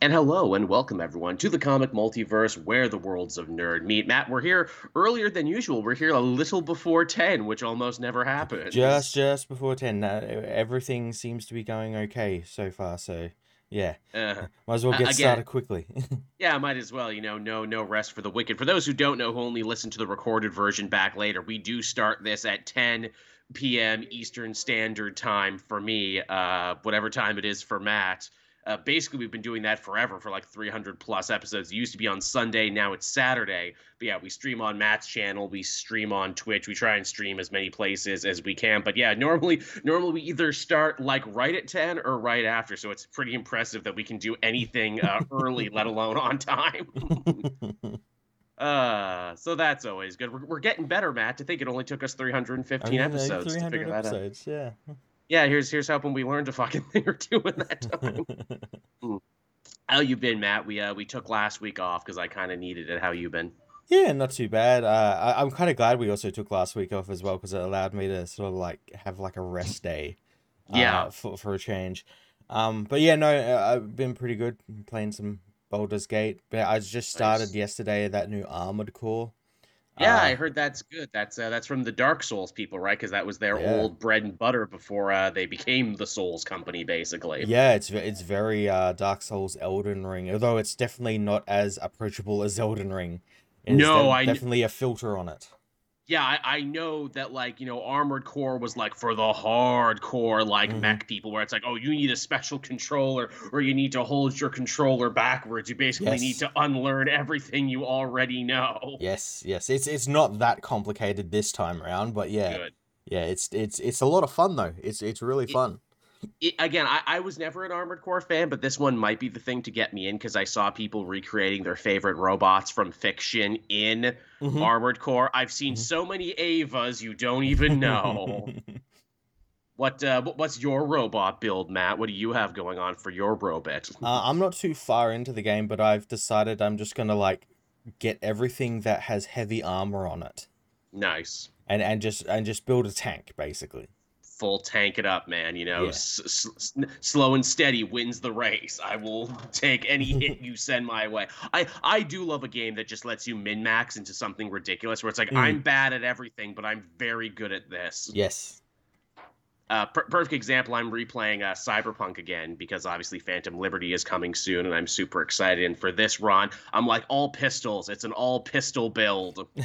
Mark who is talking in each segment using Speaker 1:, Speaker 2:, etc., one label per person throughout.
Speaker 1: And hello and welcome everyone to the comic multiverse where the worlds of nerd meet. Matt, we're here earlier than usual. We're here a little before 10, which almost never happens.
Speaker 2: Just just before 10. Uh, everything seems to be going okay so far, so yeah.
Speaker 1: Uh,
Speaker 2: Might as well get
Speaker 1: again-
Speaker 2: started quickly.
Speaker 1: yeah, might as well, you know, no no rest for the wicked. For those who don't know who only listen to the recorded version back later, we do start this at 10 p.m. Eastern Standard Time for me, uh whatever time it is for Matt. Uh, basically, we've been doing that forever for like 300 plus episodes. It used to be on Sunday, now it's Saturday. But yeah, we stream on Matt's channel, we stream on Twitch, we try and stream as many places as we can. But yeah, normally, normally we either start like right at 10 or right after. So it's pretty impressive that we can do anything uh, early, let alone on time. uh, so that's always good. We're, we're getting better, Matt. To think it only took us 315
Speaker 2: Only
Speaker 1: episodes to
Speaker 2: 300
Speaker 1: figure that out.
Speaker 2: episodes, yeah.
Speaker 1: Yeah, here's here's hoping we learned a fucking thing or two in that time. How you been, Matt? We uh we took last week off because I kind of needed it. How you been?
Speaker 2: yeah, not too bad. Uh, I, I'm kind of glad we also took last week off as well because it allowed me to sort of like have like a rest day. uh,
Speaker 1: Yeah.
Speaker 2: for for a change. Um, but yeah, no, uh, I've been pretty good playing some Baldur's Gate. But I just started
Speaker 1: Nice.
Speaker 2: yesterday that new Armored Core.
Speaker 1: Yeah,
Speaker 2: Uh,
Speaker 1: I heard that's good. That's uh, that's from the Dark Souls people, right? Because that was their
Speaker 2: Yeah.
Speaker 1: old bread and butter before uh, they became the Souls company, basically.
Speaker 2: Yeah, it's it's very uh, Dark Souls Elden Ring, although it's definitely not as approachable as Elden Ring. It's
Speaker 1: No,
Speaker 2: de-
Speaker 1: I
Speaker 2: definitely a filter on it.
Speaker 1: Yeah, I, I know that like you know Armored Core was like for the hardcore like
Speaker 2: Mhm.
Speaker 1: mech people, where it's like oh you need a special controller or you need to hold your controller backwards. You basically
Speaker 2: Yes.
Speaker 1: need to unlearn everything you already know.
Speaker 2: Yes, yes, it's it's not that complicated this time around, but yeah,
Speaker 1: Good.
Speaker 2: yeah, it's it's it's a lot of fun though. It's it's really
Speaker 1: It-
Speaker 2: fun.
Speaker 1: It, again, I, I was never an Armored Core fan, but this one might be the thing to get me in because I saw people recreating their favorite robots from fiction in
Speaker 2: Mhm.
Speaker 1: Armored Core. I've seen
Speaker 2: Mhm.
Speaker 1: so many Avas you don't even know. what uh, what's your robot build, Matt? What do you have going on for your robot?
Speaker 2: Uh, I'm not too far into the game, but I've decided I'm just gonna like get everything that has heavy armor on it,
Speaker 1: nice.
Speaker 2: and and just and just build a tank basically.
Speaker 1: Full tank it up, man. You know,
Speaker 2: Yeah.
Speaker 1: s- s- slow and steady wins the race. I will take any hit you send my way. I I do love a game that just lets you min max into something ridiculous, where it's like
Speaker 2: Mm.
Speaker 1: I'm bad at everything, but I'm very good at this.
Speaker 2: Yes.
Speaker 1: Uh, per- perfect example. I'm replaying uh, Cyberpunk again because obviously Phantom Liberty is coming soon, and I'm super excited. And for this run, I'm like all pistols. It's an all pistol build.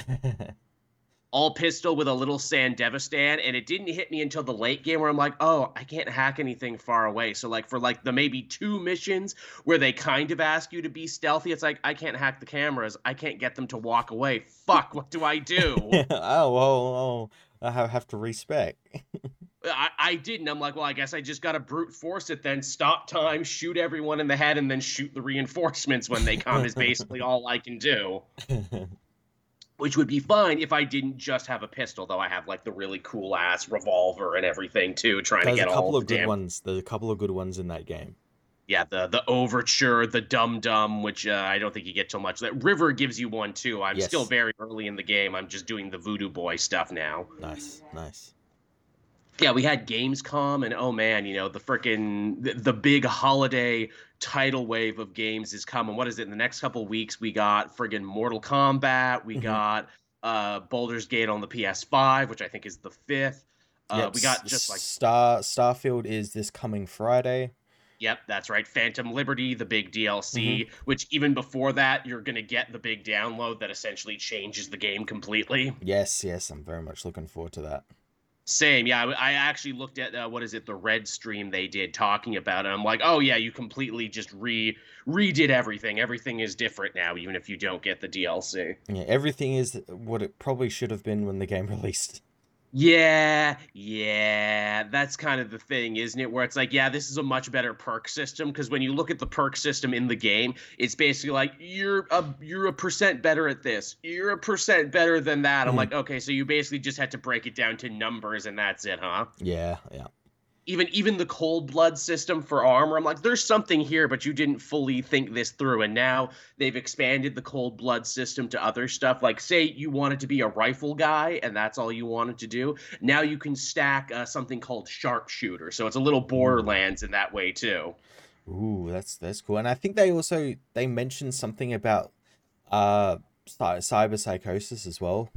Speaker 1: all pistol with a little Sandevistan, and it didn't hit me until the late game where I'm like, oh, I can't hack anything far away. So like for like the maybe two missions where they kind of ask you to be stealthy, it's like I can't hack the cameras. I can't get them to walk away. Fuck, what do I do?
Speaker 2: oh well, oh, I have to respect
Speaker 1: I, I didn't. I'm like, well, I guess I just gotta brute force it then. Stop time, shoot everyone in the head, and then shoot the reinforcements when they come is basically all I can do. which would be fine if I didn't just have a pistol, though I have like the really cool ass revolver and everything too, trying
Speaker 2: There's
Speaker 1: to get a
Speaker 2: couple
Speaker 1: all
Speaker 2: of good
Speaker 1: damn
Speaker 2: ones. There's a couple of good ones in that game.
Speaker 1: yeah the the overture, the dum dum, which uh, I don't think you get till much. That river gives you one too. I'm
Speaker 2: Yes.
Speaker 1: still very early in the game. I'm just doing the voodoo boy stuff now.
Speaker 2: Nice, nice.
Speaker 1: Yeah, we had Gamescom, and oh man, you know the freaking the, the big holiday tidal wave of games is coming. What is it? In the next couple weeks, we got friggin' Mortal Kombat. We
Speaker 2: Mhm.
Speaker 1: got uh Baldur's Gate on the PS5, which I think is the fifth. Uh,
Speaker 2: Yep,
Speaker 1: we got just like
Speaker 2: Star Starfield is this coming Friday.
Speaker 1: Yep, that's right. Phantom Liberty, the big DLC,
Speaker 2: Mm-hmm.
Speaker 1: which even before that, you're going to get the big download that essentially changes the game completely.
Speaker 2: Yes, yes, I'm very much looking forward to that.
Speaker 1: Same, yeah. I, I actually looked at uh, what is it, the red stream they did talking about it. I'm like, oh yeah, you completely just re redid everything. Everything is different now, even if you don't get the DLC.
Speaker 2: Yeah, everything is what it probably should have been when the game released.
Speaker 1: Yeah, yeah, that's kind of the thing, isn't it? Where it's like, yeah, this is a much better perk system because when you look at the perk system in the game, it's basically like you're a you're a percent better at this, you're a percent better than that. I'm
Speaker 2: Mhm.
Speaker 1: like, okay, so you basically just had to break it down to numbers and that's it, huh?
Speaker 2: Yeah, yeah.
Speaker 1: Even even the cold blood system for armor. I'm like there's something here but you didn't fully think this through. And now they've expanded the cold blood system to other stuff. Like say you wanted to be a rifle guy and that's all you wanted to do. Now you can stack uh, something called sharpshooter. So it's a little borderlands in that way too.
Speaker 2: Ooh, that's that's cool. And I think they also they mentioned something about uh cyber psychosis as well.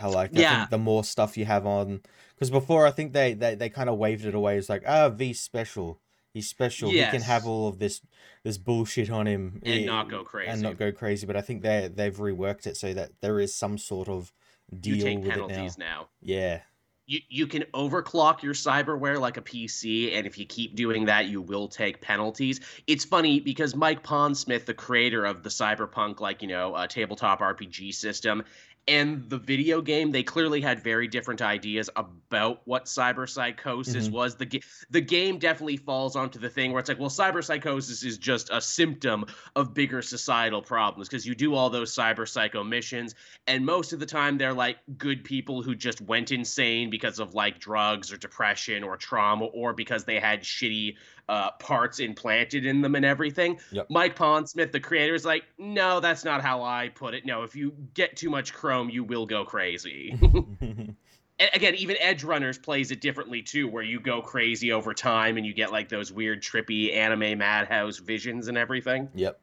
Speaker 2: How like I
Speaker 1: Yeah.
Speaker 2: think the more stuff you have on because before I think they they, they kind of waved it away. It's like ah V special. He's special. He can have all of this this bullshit on him
Speaker 1: And not go crazy.
Speaker 2: and not go crazy. But I think they they've reworked it so that there is some sort of deal
Speaker 1: you take
Speaker 2: with it now.
Speaker 1: now.
Speaker 2: Yeah.
Speaker 1: You, you can overclock your cyberware like a PC, and if you keep doing that, you will take penalties. It's funny because Mike Pondsmith, the creator of the cyberpunk, like you know, uh, tabletop RPG system, and the video game, they clearly had very different ideas about what cyberpsychosis
Speaker 2: Mhm.
Speaker 1: was. The the game definitely falls onto the thing where it's like, well, cyberpsychosis is just a symptom of bigger societal problems because you do all those cyber psycho missions and most of the time they're like good people who just went insane because of like drugs or depression or trauma or because they had shitty uh, parts implanted in them and everything.
Speaker 2: Yep.
Speaker 1: Mike Pondsmith, the creator, is like, no, that's not how I put it. No, if you get too much chrome, you will go crazy. And again, even Edge Runners plays it differently too, where you go crazy over time and you get like those weird, trippy anime madhouse visions and everything
Speaker 2: yep.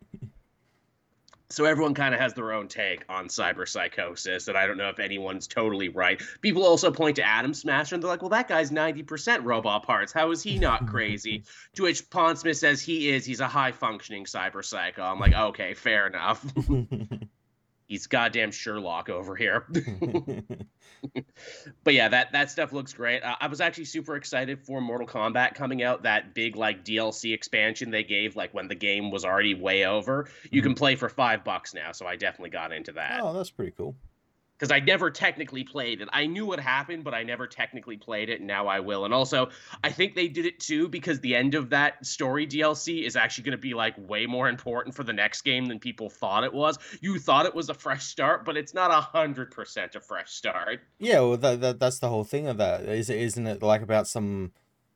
Speaker 1: So everyone kind of has their own take on cyberpsychosis and i don't know if anyone's totally right. People also point to adam smasher and they're like well that guy's 90% robot parts. How is he not crazy? To which pondsmith says he is. He's a high functioning cyber psycho. I'm like okay fair enough he's goddamn sherlock over here but yeah, that that stuff looks great. Uh, I was actually super excited for Mortal Kombat coming out. That big like DLC expansion they gave, like when the game was already way over. You can play for five bucks now, so I definitely got into that
Speaker 2: oh, that's pretty cool.
Speaker 1: Because I never technically played it. I knew what happened, but I never technically played it, and now I will. And also, I think they did it too because the end of that story DLC is actually going to be like way more important for the next game than people thought it was. You thought it was a fresh start, but it's not a hundred percent a fresh start.
Speaker 2: Yeah, well, that, that that's the whole thing of that. Is isn't it like about some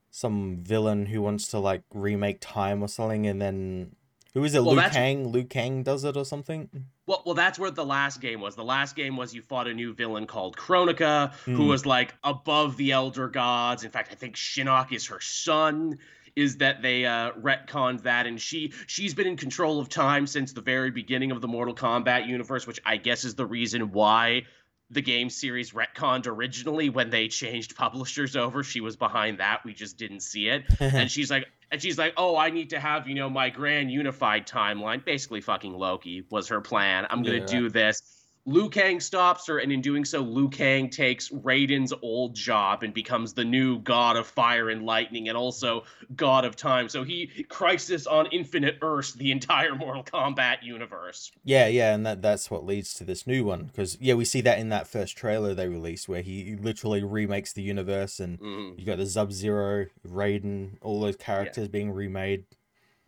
Speaker 2: some villain who wants to like remake time or something, and then who is it?
Speaker 1: Well,
Speaker 2: Liu Kang. Liu Kang does it or something.
Speaker 1: Well, well, that's where the last game was. The last game was you fought a new villain called Kronika, who
Speaker 2: Hmm.
Speaker 1: was like above the elder gods. In fact, I think Shinnok is her son. Is that they uh, retconned that, and she she's been in control of time since the very beginning of the Mortal Kombat universe, which I guess is the reason why the game series retconned originally when they changed publishers over. She was behind that. We just didn't see it and she's like and she's like oh i need to have you know my grand unified timeline. Basically fucking loki was her plan. I'm gonna
Speaker 2: Yeah,
Speaker 1: do this Liu Kang stops her, and in doing so, Liu Kang takes Raiden's old job and becomes the new god of fire and lightning, and also god of time. So he crisis on Infinite Earth, the entire Mortal Kombat universe.
Speaker 2: yeah, yeah, and that that's what leads to this new one because yeah, we see that in that first trailer they released where he literally remakes the universe, and
Speaker 1: Mhm.
Speaker 2: you got the Sub Zero, Raiden, all those characters being remade.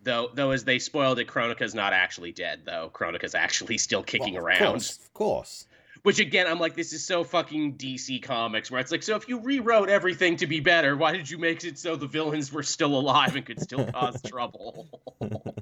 Speaker 1: Though, though, as they spoiled it, Kronika's not actually dead. Though Kronika's actually still kicking
Speaker 2: Well, of
Speaker 1: around.
Speaker 2: course, of course.
Speaker 1: Which again, I'm like, this is so fucking DC Comics, where it's like, so if you rewrote everything to be better, why did you make it so the villains were still alive and could still cause trouble?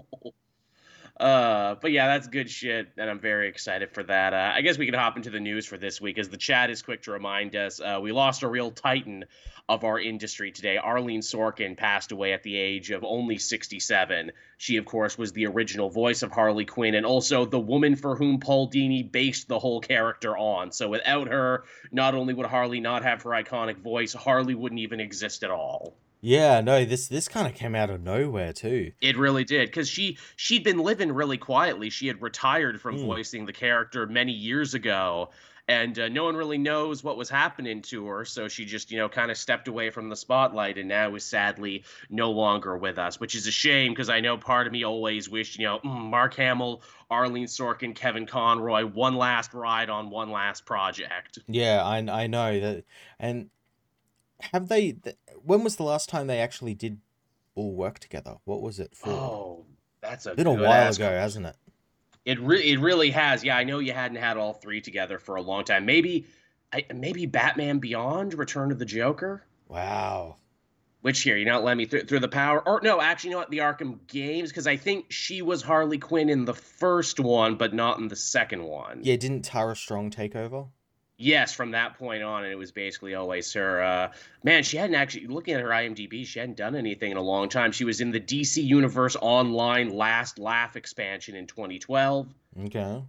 Speaker 1: uh, but yeah, that's good shit, and I'm very excited for that. Uh, I guess we can hop into the news for this week, as the chat is quick to remind us uh, we lost a real titan of our industry today. Arleen Sorkin passed away at the age of only 67. She, of course, was the original voice of Harley Quinn and also the woman for whom Paul Dini based the whole character on. So without her, not only would Harley not have her iconic voice, Harley wouldn't even exist at all.
Speaker 2: Yeah, no, this this kind of came out of nowhere too.
Speaker 1: It really did because she she'd been living really quietly. She had retired from
Speaker 2: Mm.
Speaker 1: voicing the character many years ago, and uh, no one really knows what was happening to her. So she just you know kind of stepped away from the spotlight, and now is sadly no longer with us, which is a shame because I know part of me always wished you know mm, Mark Hamill, Arleen Sorkin, Kevin Conroy, one last ride on one last project.
Speaker 2: Yeah, I I know that. And have they? When was the last time they actually did all work together? What was it for?
Speaker 1: Oh, that's a
Speaker 2: a while ago,
Speaker 1: question.
Speaker 2: hasn't it?
Speaker 1: It re- it really has. Yeah, I know you hadn't had all three together for a long time. Maybe, I, maybe Batman Beyond, Return of the Joker.
Speaker 2: Wow.
Speaker 1: Which here, you know, let me through through the power. Or no, actually, you know what? The Arkham games, because I think she was Harley Quinn in the first one, but not in the second one.
Speaker 2: Yeah, didn't Tara Strong take over?
Speaker 1: Yes, from that point on, and it was basically always her. Uh, man, she hadn't actually looking at her IMDb. She hadn't done anything in a long time. She was in the DC Universe Online Last Laugh expansion in 2012.
Speaker 2: Okay.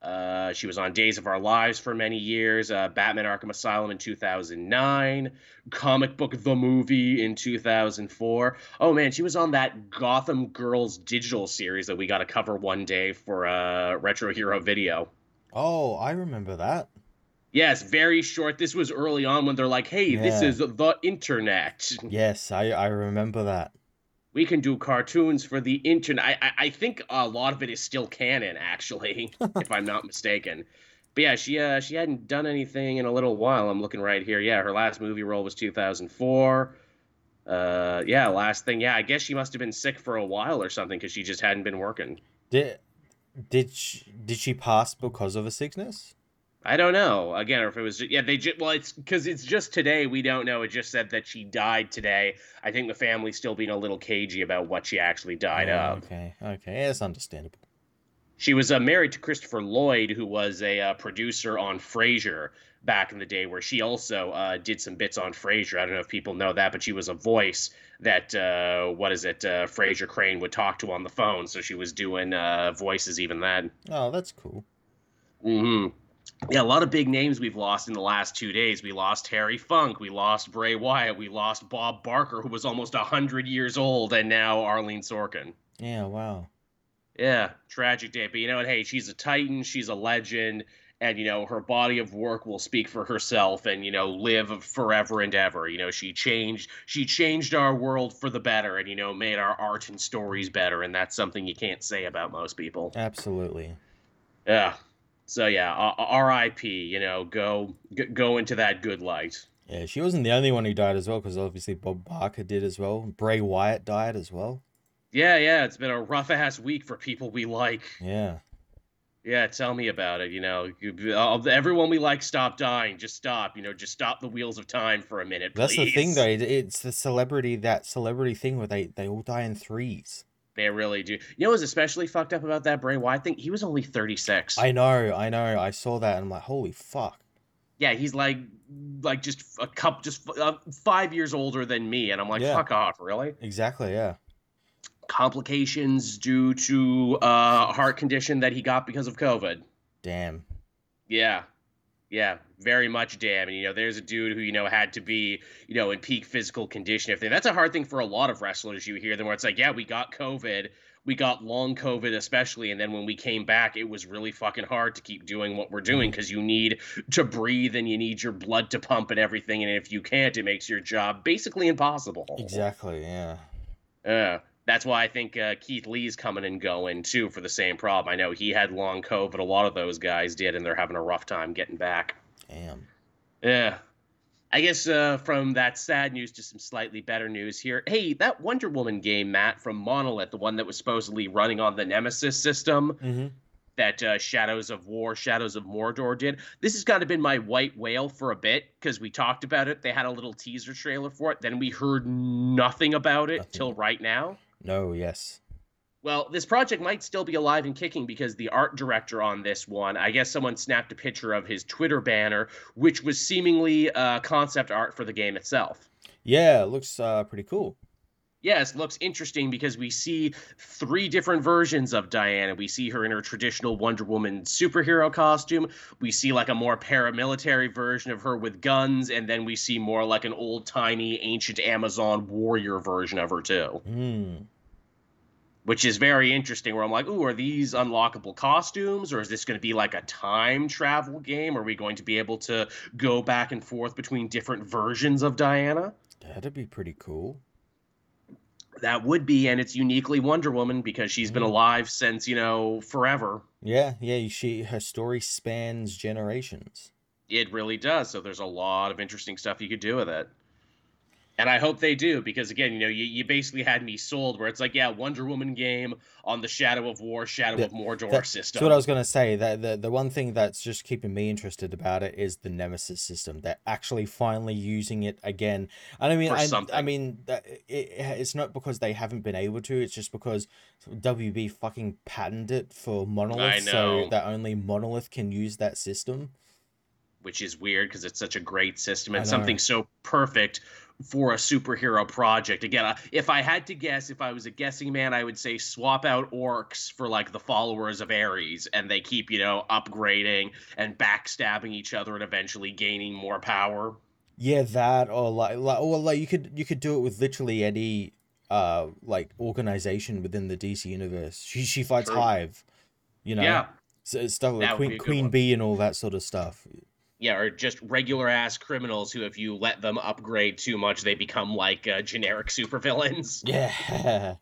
Speaker 1: Uh, she was on Days of Our Lives for many years. Uh, Batman: Arkham Asylum in 2009. Comic Book the Movie in 2004. Oh man, she was on that Gotham Girls digital series that we got to cover one day for uh, Retro Hero Video.
Speaker 2: Oh, I remember that.
Speaker 1: Yes, very short. This was early on when they're like, "Hey, this is the internet.
Speaker 2: Yes, I I remember that.
Speaker 1: We can do cartoons for the internet." I, I I think a lot of it is still canon, actually, if I'm not mistaken. But yeah, she uh she hadn't done anything in a little while. I'm looking right here. Yeah, her last movie role was 2004. Uh, yeah, last thing. Yeah, I guess she must have been sick for a while or something because she just hadn't been working.
Speaker 2: Did did she, did she pass because of a sickness?
Speaker 1: I don't know. Again, or if it was yeah, they just well, it's because it's just today. We don't know. It just said that she died today. I think the family's still being a little cagey about what she actually died
Speaker 2: Oh,
Speaker 1: of.
Speaker 2: Okay, okay, that's understandable.
Speaker 1: She was uh, married to Christopher Lloyd, who was a uh, producer on Frasier back in the day, where she also uh, did some bits on Frasier. I don't know if people know that, but she was a voice that uh, what is it? Uh, Frasier Crane would talk to on the phone, so she was doing uh, voices even then.
Speaker 2: Oh, that's cool.
Speaker 1: hmm Yeah, a lot of big names we've lost in the last two days. We lost Terry Funk, we lost Bray Wyatt, we lost Bob Barker, who was almost hundred years old, and now Arleen Sorkin.
Speaker 2: Yeah, wow.
Speaker 1: Yeah, tragic day. But you know what? Hey, she's a titan. She's a legend. And, you know, her body of work will speak for herself and, you know, live forever and ever. You know, she changed she changed our world for the better and, you know, made our art and stories better. And that's something you can't say about most people.
Speaker 2: Absolutely.
Speaker 1: Yeah. So yeah, R.I.P. You know, go go into that good light.
Speaker 2: Yeah, she wasn't the only one who died as well, because obviously Bob Barker did as well. Bray Wyatt died as well.
Speaker 1: Yeah, yeah, it's been a rough ass week for people we like.
Speaker 2: Yeah.
Speaker 1: Yeah, tell me about it. You know, uh, everyone we like, stop dying. Just stop. You know, just stop the wheels of time for a minute.
Speaker 2: That's the thing though. It's the celebrity that celebrity thing where they they all die in threes.
Speaker 1: They really do. You know what's especially fucked up about that Bray Wyatt thing? He was only 36.
Speaker 2: I know, I know. I saw that and I'm like, holy fuck.
Speaker 1: yeah, he's like, like just a cup, just uh, five years older than me, and I'm like,
Speaker 2: Yeah.
Speaker 1: fuck off, really?
Speaker 2: Exactly. Yeah.
Speaker 1: Complications due to uh, heart condition that he got because of COVID.
Speaker 2: Damn.
Speaker 1: Yeah. Yeah, very much damn. And, you know, there's a dude who, you know, had to be, you know, in peak physical condition. If That's a hard thing for a lot of wrestlers you hear them where it's like, yeah, we got COVID. We got long COVID, especially. And then when we came back, it was really fucking hard to keep doing what we're doing because you need to breathe and you need your blood to pump and everything. And if you can't, it makes your job basically impossible.
Speaker 2: Exactly. Yeah.
Speaker 1: Yeah. That's why I think uh, Keith Lee's coming and going too for the same problem. I know he had long COVID. A lot of those guys did, and they're having a rough time getting back.
Speaker 2: Damn.
Speaker 1: Yeah. I guess uh, from that sad news to some slightly better news here. Hey, that Wonder Woman game, Matt, from Monolith, the one that was supposedly running on the Nemesis system
Speaker 2: Mm-hmm.
Speaker 1: that uh, Shadows of War, Shadows of Mordor did. This has kind of been my white whale for a bit because we talked about it. They had a little teaser trailer for it. Then we heard nothing about it
Speaker 2: Nothing.
Speaker 1: till right now.
Speaker 2: No. Yes.
Speaker 1: Well, this project might still be alive and kicking because the art director on this one, I guess someone snapped a picture of his Twitter banner, which was seemingly uh, concept art for the game itself.
Speaker 2: Yeah. It looks uh pretty cool.
Speaker 1: Yes, looks interesting because we see three different versions of Diana. We see her in her traditional Wonder Woman superhero costume. We see like a more paramilitary version of her with guns, and then we see more like an old tiny, ancient Amazon warrior version of her too.
Speaker 2: Mm.
Speaker 1: Which is very interesting. Where I'm like, ooh, are these unlockable costumes, or is this going to be like a time travel game? Are we going to be able to go back and forth between different versions of Diana?
Speaker 2: That'd be pretty cool.
Speaker 1: That would be, and it's uniquely Wonder Woman because she's been
Speaker 2: Mm.
Speaker 1: alive since you know forever.
Speaker 2: Yeah. Yeah. She her story spans generations.
Speaker 1: It really does. So there's a lot of interesting stuff you could do with it. And I hope they do because again, you know, you, you basically had me sold where it's like, yeah, Wonder Woman game on the Shadow of War, Shadow
Speaker 2: Yeah,
Speaker 1: of Mordor
Speaker 2: that-
Speaker 1: system.
Speaker 2: That's what I was gonna say that the the one thing that's just keeping me interested about it is the Nemesis system. They're actually finally using it again. And I mean, I, I mean, that, it, it's not because they haven't been able to. It's just because WB fucking patented it for Monolith, so that only Monolith can use that system.
Speaker 1: Which is weird because it's such a great system and something so perfect for a superhero project. Again, uh, if I had to guess, if I was a guessing man, I would say swap out orcs for like the followers of Ares, and they keep you know upgrading and backstabbing each other and eventually gaining more power.
Speaker 2: Yeah, that or like, like or like you could you could do it with literally any uh like organization within the DC universe. She she fights
Speaker 1: True.
Speaker 2: Hive, you know.
Speaker 1: Yeah,
Speaker 2: So stuff like
Speaker 1: That
Speaker 2: Queen Queen
Speaker 1: one.
Speaker 2: Bee and all that sort of stuff.
Speaker 1: Yeah, or just regular ass criminals who, if you let them upgrade too much, they become like uh, generic supervillains.
Speaker 2: Yeah.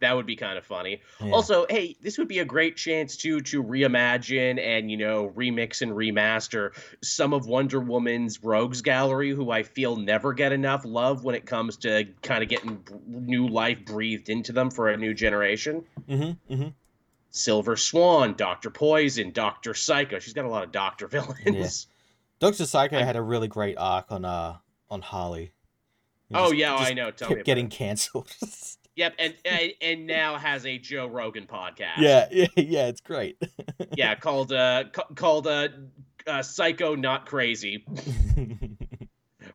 Speaker 1: That would be kind of funny.
Speaker 2: Yeah.
Speaker 1: Also, hey, this would be a great chance too to reimagine and you know remix and remaster some of Wonder Woman's rogues gallery, who I feel never get enough love when it comes to kind of getting new life breathed into them for a new generation.
Speaker 2: Mm-hmm. Mm-hmm.
Speaker 1: Silver Swan, Doctor Poison, Doctor Psycho. She's got a lot of Doctor villains.
Speaker 2: Doctor Psycho had a really great arc on uh on Harley.
Speaker 1: Oh
Speaker 2: just-
Speaker 1: yeah,
Speaker 2: just
Speaker 1: I know. Tell
Speaker 2: kept getting cancelled.
Speaker 1: Yep, and, and and now has a Joe Rogan podcast.
Speaker 2: yeah, yeah, yeah. It's great.
Speaker 1: yeah, called uh ca- called uh, uh Psycho Not Crazy.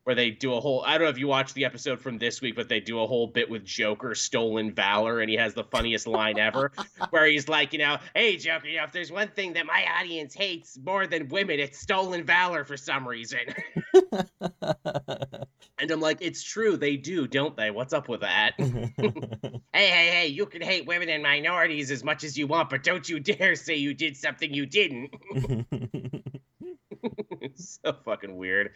Speaker 1: Where they do a whole I don't know if you watched the episode from this week, but they do a whole bit with Joker stolen valor and he has the funniest line ever where he's like, you know, hey Joker, you know, if there's one thing that my audience hates more than women, it's stolen valor for some reason. and I'm like, it's true, they do, don't they? What's up with that? hey, hey, hey, you can hate women and minorities as much as you want, but don't you dare say you did something you didn't. so fucking weird.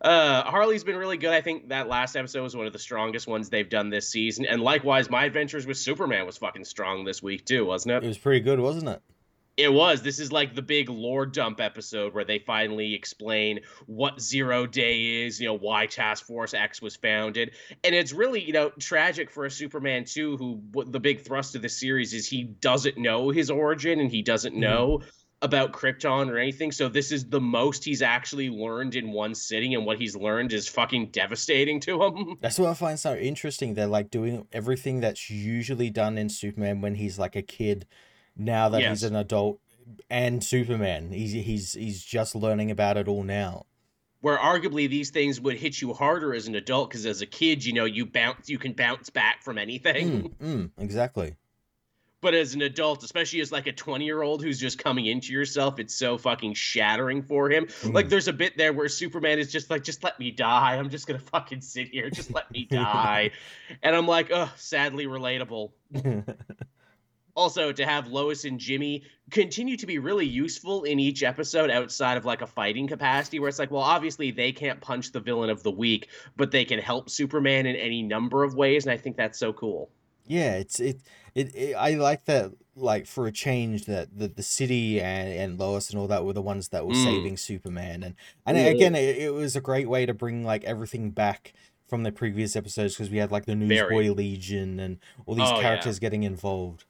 Speaker 1: Uh, Harley's been really good. I think that last episode was one of the strongest ones they've done this season. And likewise, My Adventures with Superman was fucking strong this week too, wasn't
Speaker 2: it
Speaker 1: it?
Speaker 2: was pretty good, wasn't it?
Speaker 1: It was. This is like the big lore dump episode where they finally explain what Zero Day is, you know, why Task Force X was founded. And it's really, you know, tragic for a Superman too, who the big thrust of the series is he doesn't know his origin and he doesn't
Speaker 2: Mhm.
Speaker 1: know about Krypton or anything. So this is the most he's actually learned in one sitting, and what he's learned is fucking devastating to him.
Speaker 2: That's what I find so interesting. They're like doing everything that's usually done in Superman when he's like a kid. Now that
Speaker 1: Yes.
Speaker 2: he's an adult and Superman, he's he's he's just learning about it all now.
Speaker 1: Where arguably these things would hit you harder as an adult, because as a kid, you know, you bounce, you can bounce back from anything.
Speaker 2: Mm, mm, exactly.
Speaker 1: But as an adult especially as like a 20 year old who's just coming into yourself it's so fucking shattering for him. Like
Speaker 2: Mm.
Speaker 1: there's a bit there where superman is just like just let me die. I'm just gonna fucking sit here. Just let me die. And i'm like oh sadly relatable. Also to have lois and jimmy continue to be really useful in each episode outside of like a fighting capacity where it's like well obviously they can't punch the villain of the week but they can help superman in any number of ways and i think that's so cool.
Speaker 2: Yeah, it's it, it it I like that like for a change that the, the city and, and Lois and all that were the ones that were
Speaker 1: Mm.
Speaker 2: saving Superman and and
Speaker 1: Yeah.
Speaker 2: again it, it was a great way to bring like everything back from the previous episodes because we had like the Newsboy Legion and all these
Speaker 1: Oh, yeah.
Speaker 2: characters getting involved.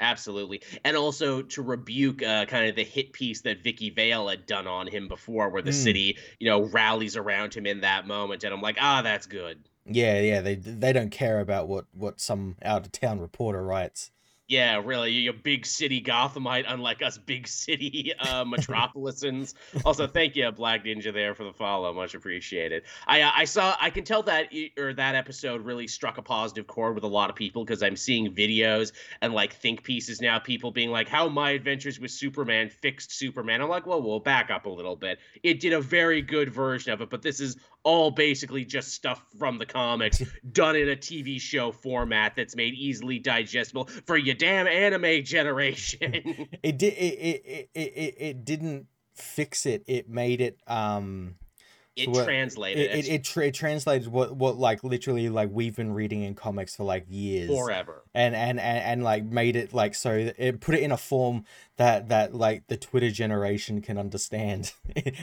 Speaker 1: Absolutely. And also to rebuke uh, kind of the hit piece that Vicky Vale had done on him before, where the
Speaker 2: Mm.
Speaker 1: city, you know, rallies around him in that moment. And I'm like, ah, that's good.
Speaker 2: Yeah, yeah, they they don't care about what what some out of town reporter writes.
Speaker 1: Yeah, really. You're a big city Gothamite, unlike us big city uh, metropolisans. also, thank you, Black Ninja, there for the follow. Much appreciated. I uh, I saw. I can tell that or that episode really struck a positive chord with a lot of people because I'm seeing videos and like think pieces now. People being like, "How my adventures with Superman fixed Superman." I'm like, "Well, we'll back up a little bit. It did a very good version of it, but this is all basically just stuff from the comics done in a TV show format that's made easily digestible for your damn anime generation."
Speaker 2: It did it it, it, it, it didn't fix it. It made it um
Speaker 1: it
Speaker 2: what-
Speaker 1: translated
Speaker 2: it it, it, tra- it translated what what like literally like we've been reading in comics for like years.
Speaker 1: forever.
Speaker 2: and and and, and like made it like so that it put it in a form that that like the twitter generation can understand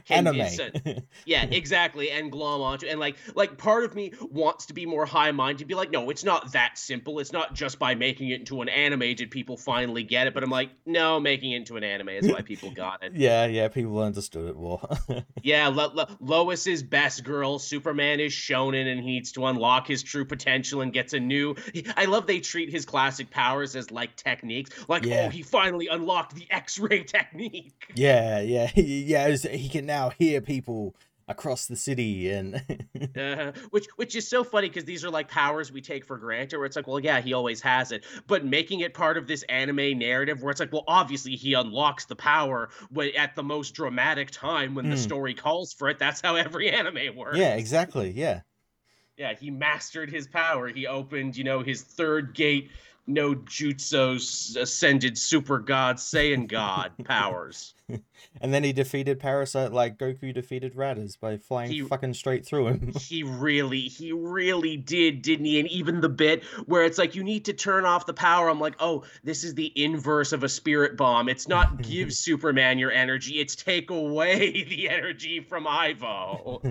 Speaker 2: anime.
Speaker 1: Yeah, exactly, and glom onto and like like part of me wants to be more high minded, be like, no, it's not that simple. It's not just by making it into an anime did people finally get it. But I'm like, no, making it into an anime is why people got it.
Speaker 2: yeah yeah people understood it more
Speaker 1: Yeah, Lo- Lo- Lois Lois's best girl. Superman is shonen and he needs to unlock his true potential and gets a new. I love they treat his classic powers as like techniques. Like,
Speaker 2: Yeah.
Speaker 1: oh, he finally unlocked the X-ray technique.
Speaker 2: Yeah, yeah, yeah. it's- He can now hear people across the city, and
Speaker 1: Uh, which which is so funny because these are like powers we take for granted where it's like well yeah he always has it but making it part of this anime narrative where it's like well obviously he unlocks the power at the most dramatic time when the
Speaker 2: Mm.
Speaker 1: story calls for it that's how every anime works
Speaker 2: yeah, exactly. Yeah,
Speaker 1: yeah he mastered his power he opened you know his third gate no jutsu ascended super god saiyan god powers.
Speaker 2: And then he defeated Parasite like Goku defeated Raditz by flying
Speaker 1: He-
Speaker 2: fucking straight through him.
Speaker 1: he really he really did didn't he? And even the bit where it's like you need to turn off the power. I'm like oh this is the inverse of a spirit bomb. It's not give superman your energy. It's take away the energy from ivo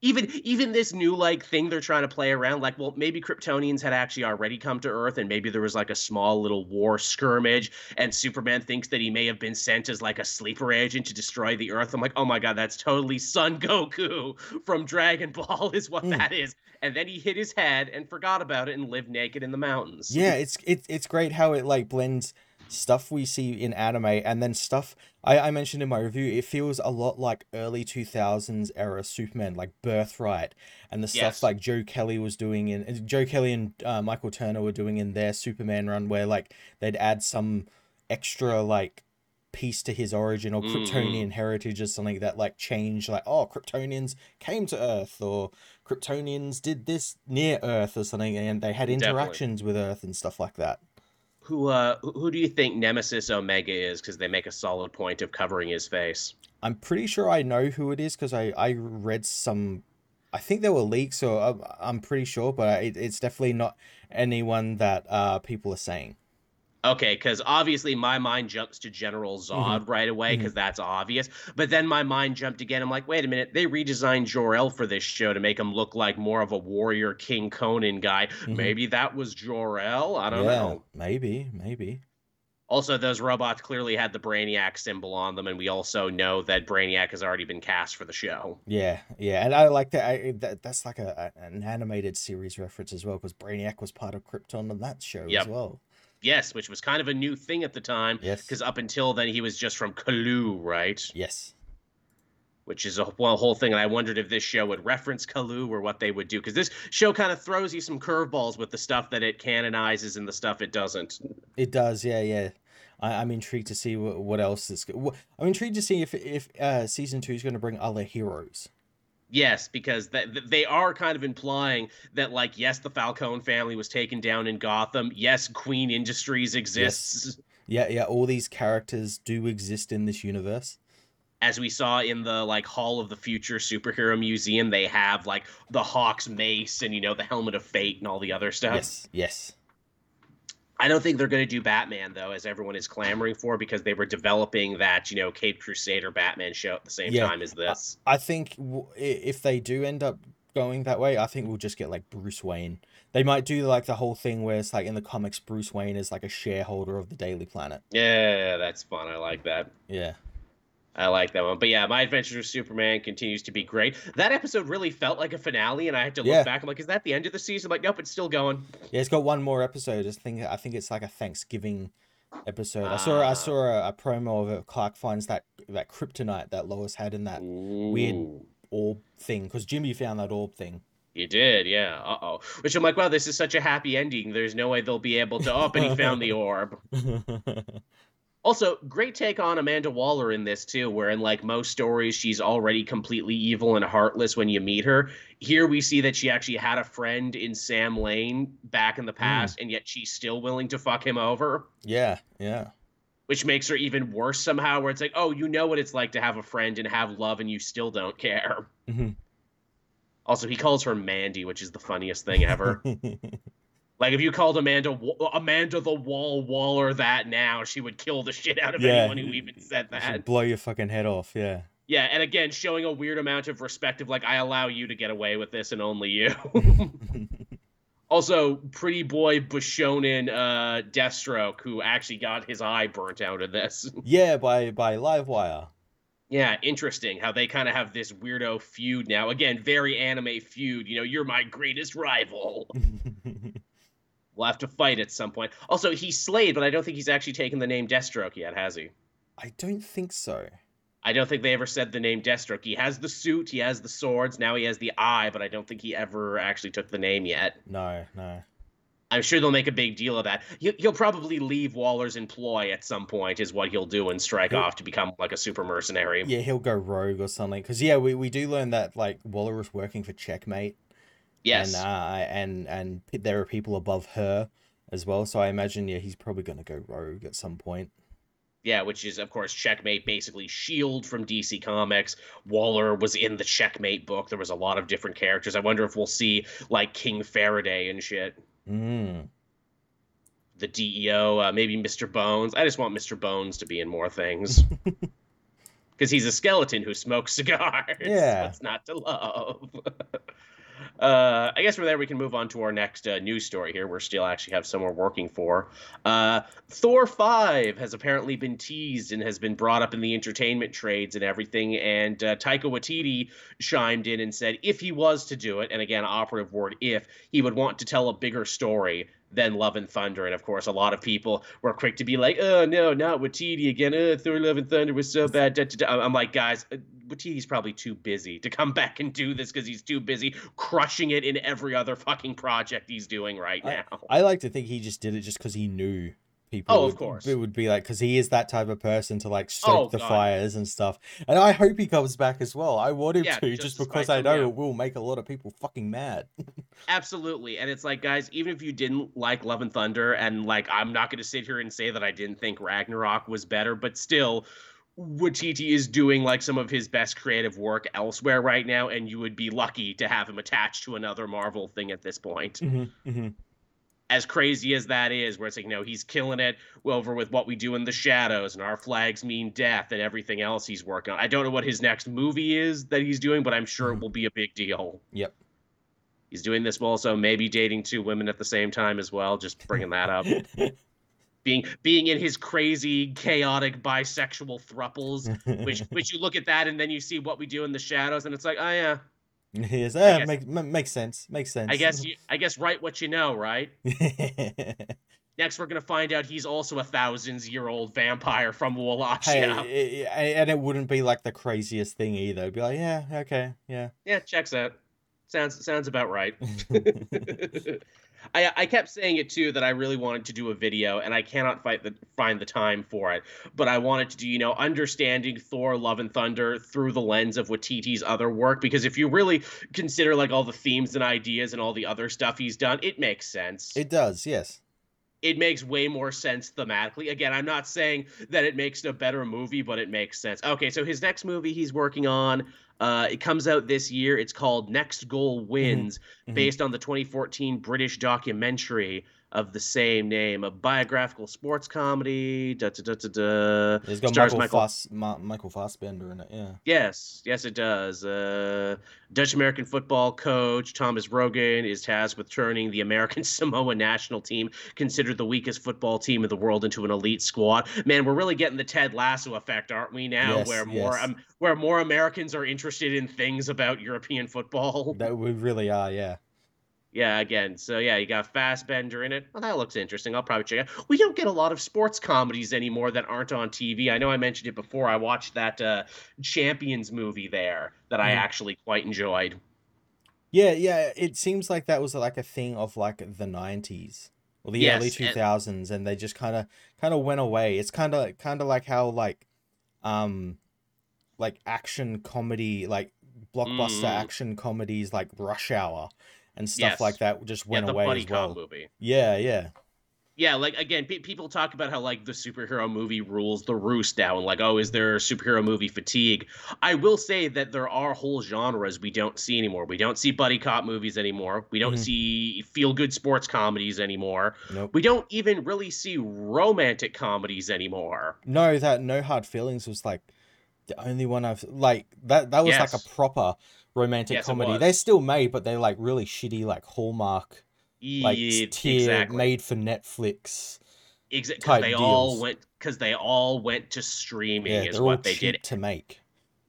Speaker 1: even even this new like thing they're trying to play around like well maybe kryptonians had actually already come to earth and maybe there was like a small little war skirmish and superman thinks that he may have been sent as like a sleeper agent to destroy the earth. I'm like oh my god that's totally son goku from dragon ball is what
Speaker 2: Mm.
Speaker 1: that is. And then he hit his head and forgot about it and lived naked in the mountains.
Speaker 2: Yeah, it's it's it's great how it like blends stuff we see in anime and then stuff I, I mentioned in my review it feels a lot like early 2000s era superman like birthright and the
Speaker 1: Yes.
Speaker 2: stuff like joe kelly was doing in and joe kelly and uh, michael turner were doing in their superman run where like they'd add some extra like piece to his origin or
Speaker 1: Mhm.
Speaker 2: kryptonian heritage or something that like changed like oh kryptonians came to earth or kryptonians did this near earth or something and they had
Speaker 1: Definitely.
Speaker 2: interactions with earth and stuff like that
Speaker 1: who uh who do you think nemesis omega is because they make a solid point of covering his face
Speaker 2: I'm pretty sure I know who it is because I, I read some. I think there were leaks, or I'm, I'm pretty sure, but it, it's definitely not anyone that uh, people are saying.
Speaker 1: Okay, because obviously my mind jumps to General Zod right away because that's obvious. But then my mind jumped again. I'm like, wait a minute, they redesigned Jor El for this show to make him look like more of a warrior King Conan guy.
Speaker 2: Mhm.
Speaker 1: Maybe that was Jor El. I don't
Speaker 2: yeah,
Speaker 1: know.
Speaker 2: maybe, maybe.
Speaker 1: Also, those robots clearly had the Brainiac symbol on them, and we also know that Brainiac has already been cast for the show.
Speaker 2: Yeah, yeah, and I like that. I, that that's like a, a- an animated series reference as well because Brainiac was part of Krypton on that show
Speaker 1: Yep.
Speaker 2: as well.
Speaker 1: Yes, which was kind of a new thing at the time.
Speaker 2: Yes.
Speaker 1: Because up until then, he was just from Colu, right?
Speaker 2: Yes.
Speaker 1: which is a well, whole thing. And I wondered if this show would reference Colu or what they would do, because this show kind of throws you some curveballs with the stuff that it canonizes and the stuff it doesn't.
Speaker 2: It does, yeah, yeah. I, I'm intrigued to see what, what else is. I'm intrigued to see if if uh, season two is going to bring other heroes.
Speaker 1: Yes, because th- th- they are kind of implying that, like, yes, the Falcone family was taken down in Gotham. Yes, Queen Industries exists,
Speaker 2: Yeah, yeah. All these characters do exist in this universe.
Speaker 1: as we saw in the like Hall of the Future Superhero Museum. They have like the Hawk's mace and you know the Helmet of Fate and all the other stuff.
Speaker 2: Yes, yes.
Speaker 1: I don't think they're going to do Batman though, as everyone is clamoring for, because they were developing that you know Cape Crusader Batman show at the same
Speaker 2: Yeah.
Speaker 1: time as this.
Speaker 2: I think if they do end up going that way, I think we'll just get like Bruce Wayne. They might do like the whole thing where it's like in the comics, Bruce Wayne is like a shareholder of the Daily Planet.
Speaker 1: Yeah, that's fun. I like that.
Speaker 2: Yeah,
Speaker 1: I like that one. But yeah, My Adventures with Superman continues to be great. That episode really felt like a finale, and I had to look
Speaker 2: Yeah.
Speaker 1: back. I'm like, is that the end of the season? I'm like, nope, it's still going.
Speaker 2: yeah. It's got one more episode. I think I think it's like a Thanksgiving episode. I saw I
Speaker 1: Ah.
Speaker 2: saw a, a promo of it. Clark finds that that kryptonite that Lois had in that weird- orb thing because Jimmy found that orb thing.
Speaker 1: You did, yeah. Uh oh. Which I'm like, wow, this is such a happy ending. There's no way they'll be able to. Oh, and he found the orb. Also, great take on Amanda Waller in this too, where in like most stories, she's already completely evil and heartless when you meet her. Here we see that she actually had a friend in Sam Lane back in the past, and yet she's still willing to fuck him over,
Speaker 2: yeah, yeah.
Speaker 1: which makes her even worse somehow, where it's like, oh, you know what it's like to have a friend and have love, and you still don't care.
Speaker 2: Mhm.
Speaker 1: Also, he calls her Mandy, which is the funniest thing ever. like if you called Amanda Amanda the Wall Waller that now, she would kill the shit out of
Speaker 2: Yeah.
Speaker 1: anyone who even said that.
Speaker 2: She'd blow your fucking head off. Yeah.
Speaker 1: Yeah, and again, showing a weird amount of respect of like, I allow you to get away with this and only you. also, pretty boy bishonen uh, Deathstroke, who actually got his eye burnt out of this.
Speaker 2: yeah, by by Livewire.
Speaker 1: Yeah, interesting how they kind of have this weirdo feud now. Again, very anime feud. You know, you're my greatest rival. we'll have to fight at some point. Also, he's Slade, but I don't think he's actually taken the name Deathstroke yet, has he?
Speaker 2: I don't think so.
Speaker 1: I don't think they ever said the name Deathstroke. He has the suit, he has the swords, now he has the eye, but I don't think he ever actually took the name yet.
Speaker 2: No, no.
Speaker 1: I'm sure they'll make a big deal of that. He'll probably leave Waller's employ at some point, is what he'll do, and strike he'll, off to become like a super mercenary.
Speaker 2: Yeah, he'll go rogue or something. Because yeah, we, we do learn that like Waller was working for Checkmate.
Speaker 1: Yes.
Speaker 2: And uh, and and there are people above her as well. So I imagine yeah, he's probably going to go rogue at some point.
Speaker 1: Yeah, which is of course Checkmate, basically Shield from DC Comics. Waller was in the Checkmate book. There was a lot of different characters. I wonder if we'll see like King Faraday and shit.
Speaker 2: Mm.
Speaker 1: The DEO, uh, maybe Mr. Bones. I just want Mr. Bones to be in more things. Because he's a skeleton who smokes cigars.
Speaker 2: Yeah.
Speaker 1: What's not to love? Uh, I guess from there we can move on to our next uh, news story here. We're still actually have someone working for. Uh, Thor 5 has apparently been teased and has been brought up in the entertainment trades and everything. And uh, Taika Waititi chimed in and said if he was to do it, and again, operative word if, he would want to tell a bigger story than Love and Thunder. And of course, a lot of people were quick to be like, oh, no, not Waititi again. Oh, Thor Love and Thunder was so bad. Da, da, da. I'm like, guys, uh, Waititi's probably too busy to come back and do this because he's too busy crushing it in every other fucking project he's doing right now.
Speaker 2: I, I like to think he just did it just because he knew people.
Speaker 1: Oh,
Speaker 2: would,
Speaker 1: of course.
Speaker 2: It would be like because he is that type of person to like stoke oh, the God. fires and stuff. And I hope he comes back as well. I want him yeah, to just, just because I know it will make a lot of people fucking mad.
Speaker 1: Absolutely, and it's like, guys, even if you didn't like Love and Thunder, and like, I'm not going to sit here and say that I didn't think Ragnarok was better, but still. Waititi is doing like some of his best creative work elsewhere right now, and you would be lucky to have him attached to another Marvel thing at this point.
Speaker 2: Mm-hmm, mm-hmm
Speaker 1: as crazy as that is, where it's like, no, he's killing it over with what we do in the shadows and our flags mean death and everything else he's working on. I don't know what his next movie is that he's doing, but I'm sure mm-hmm. it will be a big deal.
Speaker 2: Yep.
Speaker 1: He's doing this while also maybe dating two women at the same time as well. Just bringing that up. being being in his crazy, chaotic bisexual thruples, which which you look at that and then you see what we do in the shadows, and it's like, oh yeah,
Speaker 2: Yes, uh, make, makes sense. Makes sense.
Speaker 1: I guess you, I guess write what you know, right? Next, we're gonna find out he's also a thousands year old vampire from Wallachia.
Speaker 2: Hey, and it wouldn't be like the craziest thing either. It'd be like, yeah, okay, yeah,
Speaker 1: yeah, checks out. Sounds sounds about right. I, I kept saying it too that I really wanted to do a video and I cannot fight the, find the time for it. But I wanted to do, you know, understanding Thor Love and Thunder through the lens of Waititi's other work. Because if you really consider like all the themes and ideas and all the other stuff he's done, it makes sense.
Speaker 2: It does, yes.
Speaker 1: It makes way more sense thematically. Again, I'm not saying that it makes a better movie, but it makes sense. Okay, so his next movie he's working on uh, it comes out this year. It's called Next Goal Wins, mm-hmm. based on the 2014 British documentary of the same name, a biographical sports comedy. Da, da, da, da, da.
Speaker 2: It's got Stars Michael, Michael, Foss, Ma- Michael Fassbender in it. Yeah.
Speaker 1: Yes, yes, it does. Uh, Dutch American football coach Thomas Rongen is tasked with turning the American Samoa national team, considered the weakest football team in the world, into an elite squad. Man, we're really getting the Ted Lasso effect, aren't we? Now,
Speaker 2: yes,
Speaker 1: where more
Speaker 2: yes.
Speaker 1: um, where more Americans are interested in things about European football.
Speaker 2: That we really are. Yeah
Speaker 1: yeah, again, so yeah, you got Fassbender in it. Well, that looks interesting. I'll probably check it. Out. We don't get a lot of sports comedies anymore that aren't on TV. I know I mentioned it before. I watched that uh, Champions movie there that I mm. actually quite enjoyed.
Speaker 2: Yeah, yeah. It seems like that was like a thing of like the '90s or the yes, early 2000s, and, and they just kind of kind of went away. It's kind of kind of like how like, um, like action comedy, like blockbuster mm. action comedies, like Rush Hour and stuff yes. like that just went
Speaker 1: yeah,
Speaker 2: away
Speaker 1: buddy
Speaker 2: as well.
Speaker 1: movie.
Speaker 2: Yeah, yeah.
Speaker 1: Yeah, like again, pe- people talk about how like the superhero movie rules the roost now, and like, oh, is there superhero movie fatigue? I will say that there are whole genres we don't see anymore. We don't see buddy cop movies anymore. We don't mm-hmm. see feel good sports comedies anymore.
Speaker 2: Nope.
Speaker 1: We don't even really see romantic comedies anymore.
Speaker 2: No, that No Hard Feelings was like the only one I've like that. That was yes. like a proper romantic yes, comedy. They're still made, but they're like really shitty, like Hallmark, like yeah, tier exactly. made for Netflix.
Speaker 1: Exactly, because they deals. all went because they all went to streaming. Yeah, is what they did
Speaker 2: to make.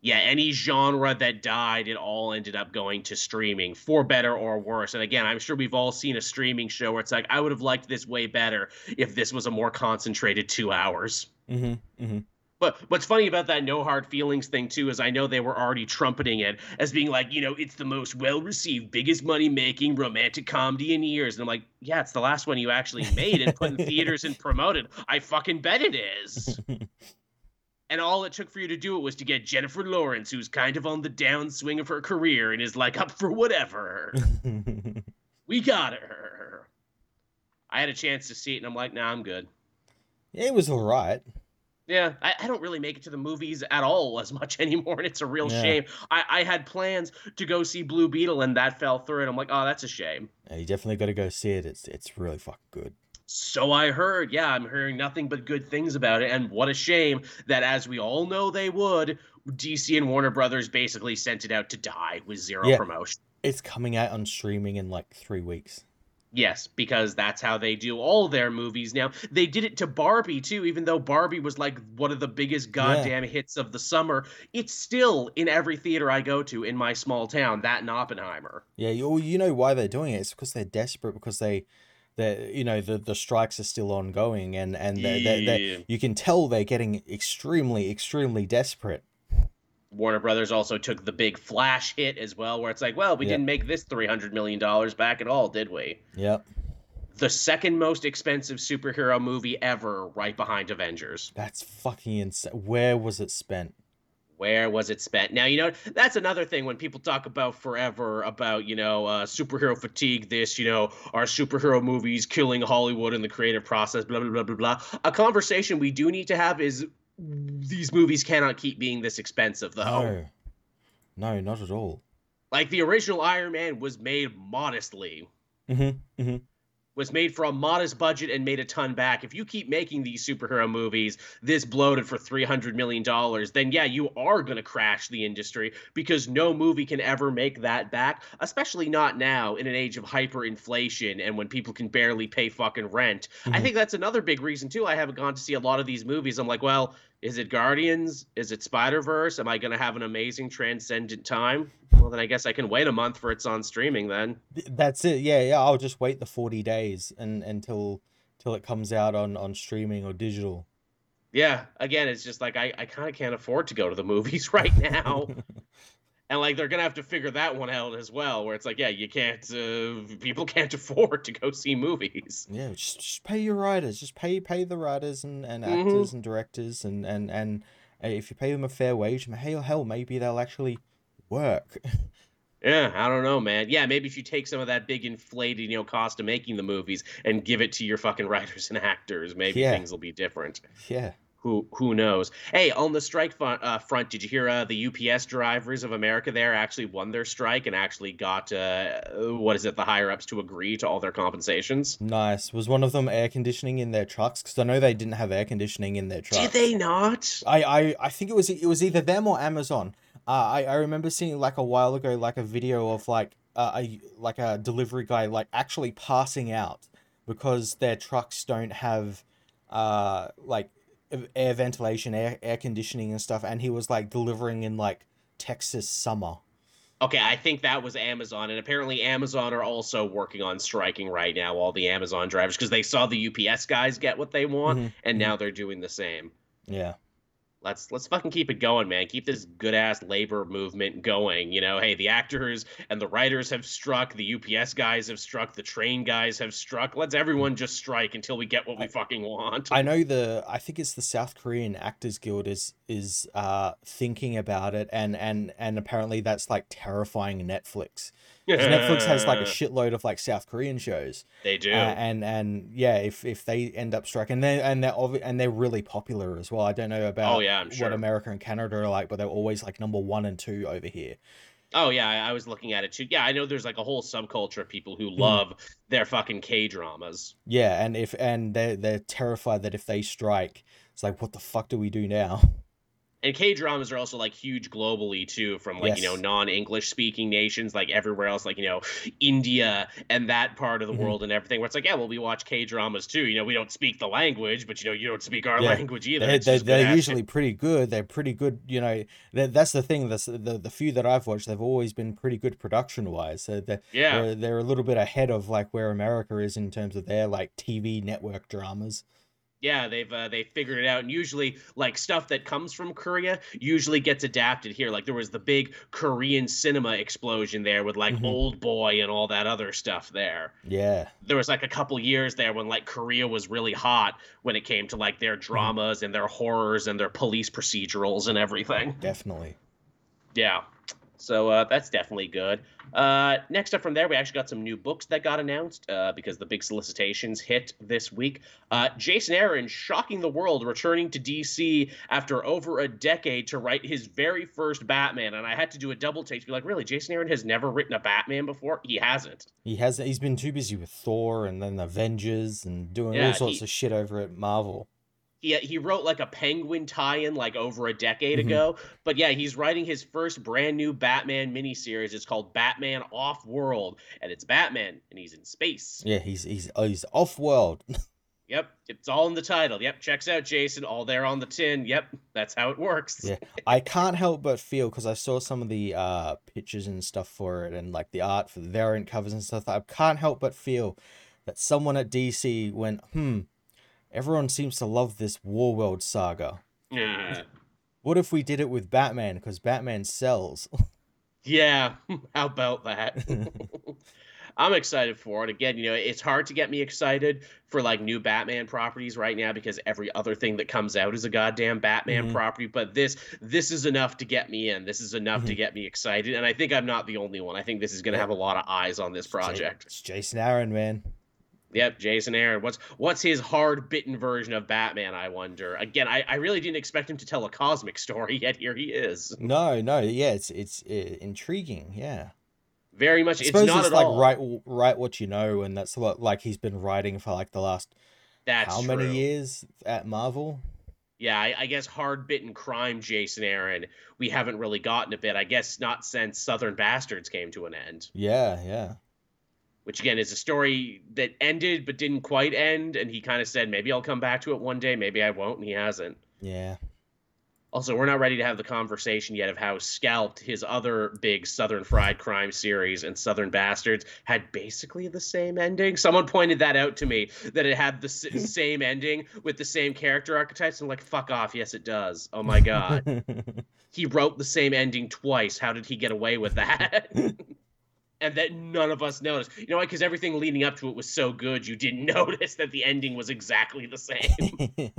Speaker 1: yeah, any genre that died, it all ended up going to streaming for better or worse. And again, I'm sure we've all seen a streaming show where it's like, I would have liked this way better if this was a more concentrated two hours.
Speaker 2: Mm-hmm. Mm-hmm.
Speaker 1: But what's funny about that no hard feelings thing too is I know they were already trumpeting it as being like, you know, it's the most well received, biggest money making romantic comedy in years. And I'm like, yeah, it's the last one you actually made and put in theaters and promoted. I fucking bet it is. and all it took for you to do it was to get Jennifer Lawrence, who's kind of on the downswing of her career and is like up for whatever. we got her. I had a chance to see it and I'm like, nah, I'm good.
Speaker 2: it was all right.
Speaker 1: Yeah, I, I, don't really make it to the movies at all as much anymore, and it's a real
Speaker 2: Yeah.
Speaker 1: shame. I, I had plans to go see Blue Beetle, and that fell through, and I'm like, oh, that's a shame.
Speaker 2: Yeah, you definitely got to go see it. It's it's really fucking good.
Speaker 1: So I heard, yeah, I'm hearing nothing but good things about it, and what a shame that, as we all know they would, DC and Warner Brothers basically sent it out to die with zero
Speaker 2: Yeah.
Speaker 1: promotion.
Speaker 2: It's coming out on streaming in like three weeks.
Speaker 1: Yes, because that's how they do all their movies now. They did it to Barbie too, even though Barbie was like one of the biggest goddamn hits of the summer. It's still in every theater I go to in my small town. That and Oppenheimer.
Speaker 2: Yeah, you you know why they're doing it? It's because they're desperate because they they you know the the strikes are still ongoing and and they
Speaker 1: Yeah.
Speaker 2: they you can tell they're getting extremely extremely desperate.
Speaker 1: Warner Brothers also took the big Flash hit as well, where it's like, well, we
Speaker 2: Yeah.
Speaker 1: didn't make this three hundred million dollars back at all, did we?
Speaker 2: Yep,
Speaker 1: The second most expensive superhero movie ever, right behind Avengers.
Speaker 2: that's fucking insane. Where was it spent?
Speaker 1: Where was it spent? Now, you know, that's another thing when people talk about forever about, you know, uh, superhero fatigue, this, you know, our superhero movies killing Hollywood in the creative process, blah, blah, blah, blah, blah. A conversation we do need to have is these movies cannot keep being this expensive, though.
Speaker 2: No, no, not at all.
Speaker 1: Like, the original Iron Man was made modestly,
Speaker 2: Mm-hmm. Mm-hmm.
Speaker 1: was made for a modest budget and made a ton back. If you keep making these superhero movies this bloated for $300 million, then yeah, you are going to crash the industry because no movie can ever make that back, especially not now in an age of hyperinflation and when people can barely pay fucking rent. I
Speaker 2: Mhm.
Speaker 1: think that's another big reason, too. I haven't gone to see a lot of these movies. I'm like, well, is it Guardians? Is it Spider Verse? Am I going to have an amazing transcendent time? Well, then I guess I can wait a month for it's on streaming then.
Speaker 2: That's it. Yeah, yeah. I'll just wait the forty days and until till it comes out on on streaming or digital.
Speaker 1: Yeah, again, it's just like I, I kind of can't afford to go to the movies right now. and like they're gonna have to figure that one out as well, where it's like, yeah, you can't, uh, people can't afford to go see movies.
Speaker 2: Yeah, just, just pay your writers. Just pay pay the writers and, and
Speaker 1: Mhm.
Speaker 2: actors and directors and and and uh, if you pay them a fair wage, hell hell maybe they'll actually work.
Speaker 1: Yeah, I don't know, man. Yeah, maybe if you take some of that big inflated, you know, cost of making the movies and give it to your fucking writers and actors, maybe
Speaker 2: Yeah.
Speaker 1: things will be different.
Speaker 2: yeah.
Speaker 1: Who who knows? Hey, on the strike front, uh, front did you hear uh, the UPS drivers of America there actually won their strike and actually got uh, what is it, the higher ups to agree to all their compensations?
Speaker 2: Nice. Was one of them air conditioning in their trucks? Because I know they didn't have air conditioning in their trucks.
Speaker 1: Did they not?
Speaker 2: I, I I think it was it was either them or Amazon. Uh, I I remember seeing like a while ago like a video of like uh, a like a delivery guy like actually passing out because their trucks don't have uh like air ventilation, air air conditioning and stuff, and he was like delivering in like Texas summer.
Speaker 1: Okay, I think that was Amazon, and apparently Amazon are also working on striking right now. All the Amazon drivers because they saw the UPS guys get what they want,
Speaker 2: Mhm,
Speaker 1: and now they're doing the same.
Speaker 2: Yeah.
Speaker 1: Let's let's fucking keep it going, man. Keep this good ass labor movement going. You know, hey, the actors and the writers have struck, the UPS guys have struck, the train guys have struck. Let's everyone just strike until we get what we fucking want.
Speaker 2: I know the I think it's the South Korean Actors Guild is is uh thinking about it and and and apparently that's like terrifying Netflix. 'Cause Netflix has like a shitload of like South Korean shows.
Speaker 1: They do.
Speaker 2: Uh, and and yeah, if if they end up striking, and they and they're obvi- and they're really popular as well. I don't know about
Speaker 1: oh yeah, I'm sure.
Speaker 2: what America and Canada are like, but they're always like number one and two over here.
Speaker 1: Oh yeah, I, was looking at it too. Yeah, I know there's like a whole subculture of people who
Speaker 2: Mhm.
Speaker 1: love their fucking K dramas.
Speaker 2: Yeah, and if and they they're terrified that if they strike, it's like what the fuck do we do now?
Speaker 1: and K dramas are also like huge globally too, from like you know non-English speaking nations, like everywhere else, like you know India and that part of the
Speaker 2: Mhm.
Speaker 1: world and everything. Where it's like, yeah, well, we watch K dramas too. You know, we don't speak the language, but you know, you don't speak our
Speaker 2: Yeah.
Speaker 1: language either.
Speaker 2: They're, they're,
Speaker 1: just good
Speaker 2: they're
Speaker 1: action.
Speaker 2: usually pretty good. They're pretty good, you know. That, that's the thing. That's the the few that I've watched. They've always been pretty good production wise. So they're,
Speaker 1: yeah.
Speaker 2: they're they're a little bit ahead of like where America is in terms of their like TV network dramas.
Speaker 1: Yeah, they've uh, they figured it out, and usually like stuff that comes from Korea usually gets adapted here. Like there was the big Korean cinema explosion there with like
Speaker 2: Mhm.
Speaker 1: Old Boy and all that other stuff there.
Speaker 2: Yeah,
Speaker 1: There was like a couple years there when like Korea was really hot when it came to like their dramas and their horrors and their police procedurals and everything.
Speaker 2: definitely.
Speaker 1: Yeah. So uh, that's definitely good. Uh, next up from there, we actually got some new books that got announced uh, because the big solicitations hit this week. Uh, Jason Aaron shocking the world, returning to DC after over a decade to write his very first Batman. And I had to do a double take to be like, really, Jason Aaron has never written a Batman before? He hasn't.
Speaker 2: He has. He's been too busy with Thor and then Avengers and doing
Speaker 1: Yeah,
Speaker 2: all sorts
Speaker 1: he-
Speaker 2: of shit over at Marvel.
Speaker 1: He he wrote like a penguin tie-in like over a decade
Speaker 2: Mhm.
Speaker 1: ago but yeah he's writing his first brand new batman miniseries it's called batman off world and it's batman and he's in space
Speaker 2: Yeah, he's he's oh, he's off world.
Speaker 1: yep it's all in the title yep checks out jason all there on the tin yep that's how it works
Speaker 2: Yeah. I can't help but feel because I saw some of the uh pictures and stuff for it and like the art for the variant covers and stuff. I can't help but feel that someone at DC went, hmm, everyone seems to love this Warworld saga.
Speaker 1: Yeah.
Speaker 2: What if we did it with Batman? Because Batman sells.
Speaker 1: yeah how about that I'm excited for it. Again, you know, it's hard to get me excited for like new Batman properties right now because every other thing that comes out is a goddamn Batman
Speaker 2: Mhm.
Speaker 1: property. But this this is enough to get me in. This is enough to
Speaker 2: Mhm.
Speaker 1: get me excited. And I think I'm not the only one. I think this is gonna
Speaker 2: Yeah.
Speaker 1: have a lot of eyes on this project.
Speaker 2: It's Jason Aaron, man.
Speaker 1: Yep, Jason Aaron. What's what's his hard bitten version of Batman, I wonder? Again, I, I really didn't expect him to tell a cosmic story, yet here he is.
Speaker 2: No, no, yeah, it's it's uh, intriguing. Yeah.
Speaker 1: Very much
Speaker 2: I
Speaker 1: it's
Speaker 2: suppose
Speaker 1: not
Speaker 2: it's
Speaker 1: at
Speaker 2: like
Speaker 1: all.
Speaker 2: write write what you know, and that's what like he's been writing for like the last
Speaker 1: That's
Speaker 2: how
Speaker 1: true.
Speaker 2: many years at Marvel.
Speaker 1: Yeah, I, I guess hard bitten crime, Jason Aaron. We haven't really gotten a bit. I guess not since Southern Bastards came to an end,
Speaker 2: Yeah, yeah.
Speaker 1: Which again is a story that ended but didn't quite end. And he kind of said, maybe I'll come back to it one day, maybe I won't, and he hasn't.
Speaker 2: Yeah.
Speaker 1: Also, we're not ready to have the conversation yet of how Scalped, his other big Southern Fried Crime series, and Southern Bastards had basically the same ending. Someone pointed that out to me that it had the s- same ending with the same character archetypes. I'm like, fuck off. Yes, it does. Oh my god. he wrote the same ending twice. How did he get away with that? and that none of us noticed. You know why? Because everything leading up to it was so good, you didn't notice that the ending was exactly the same.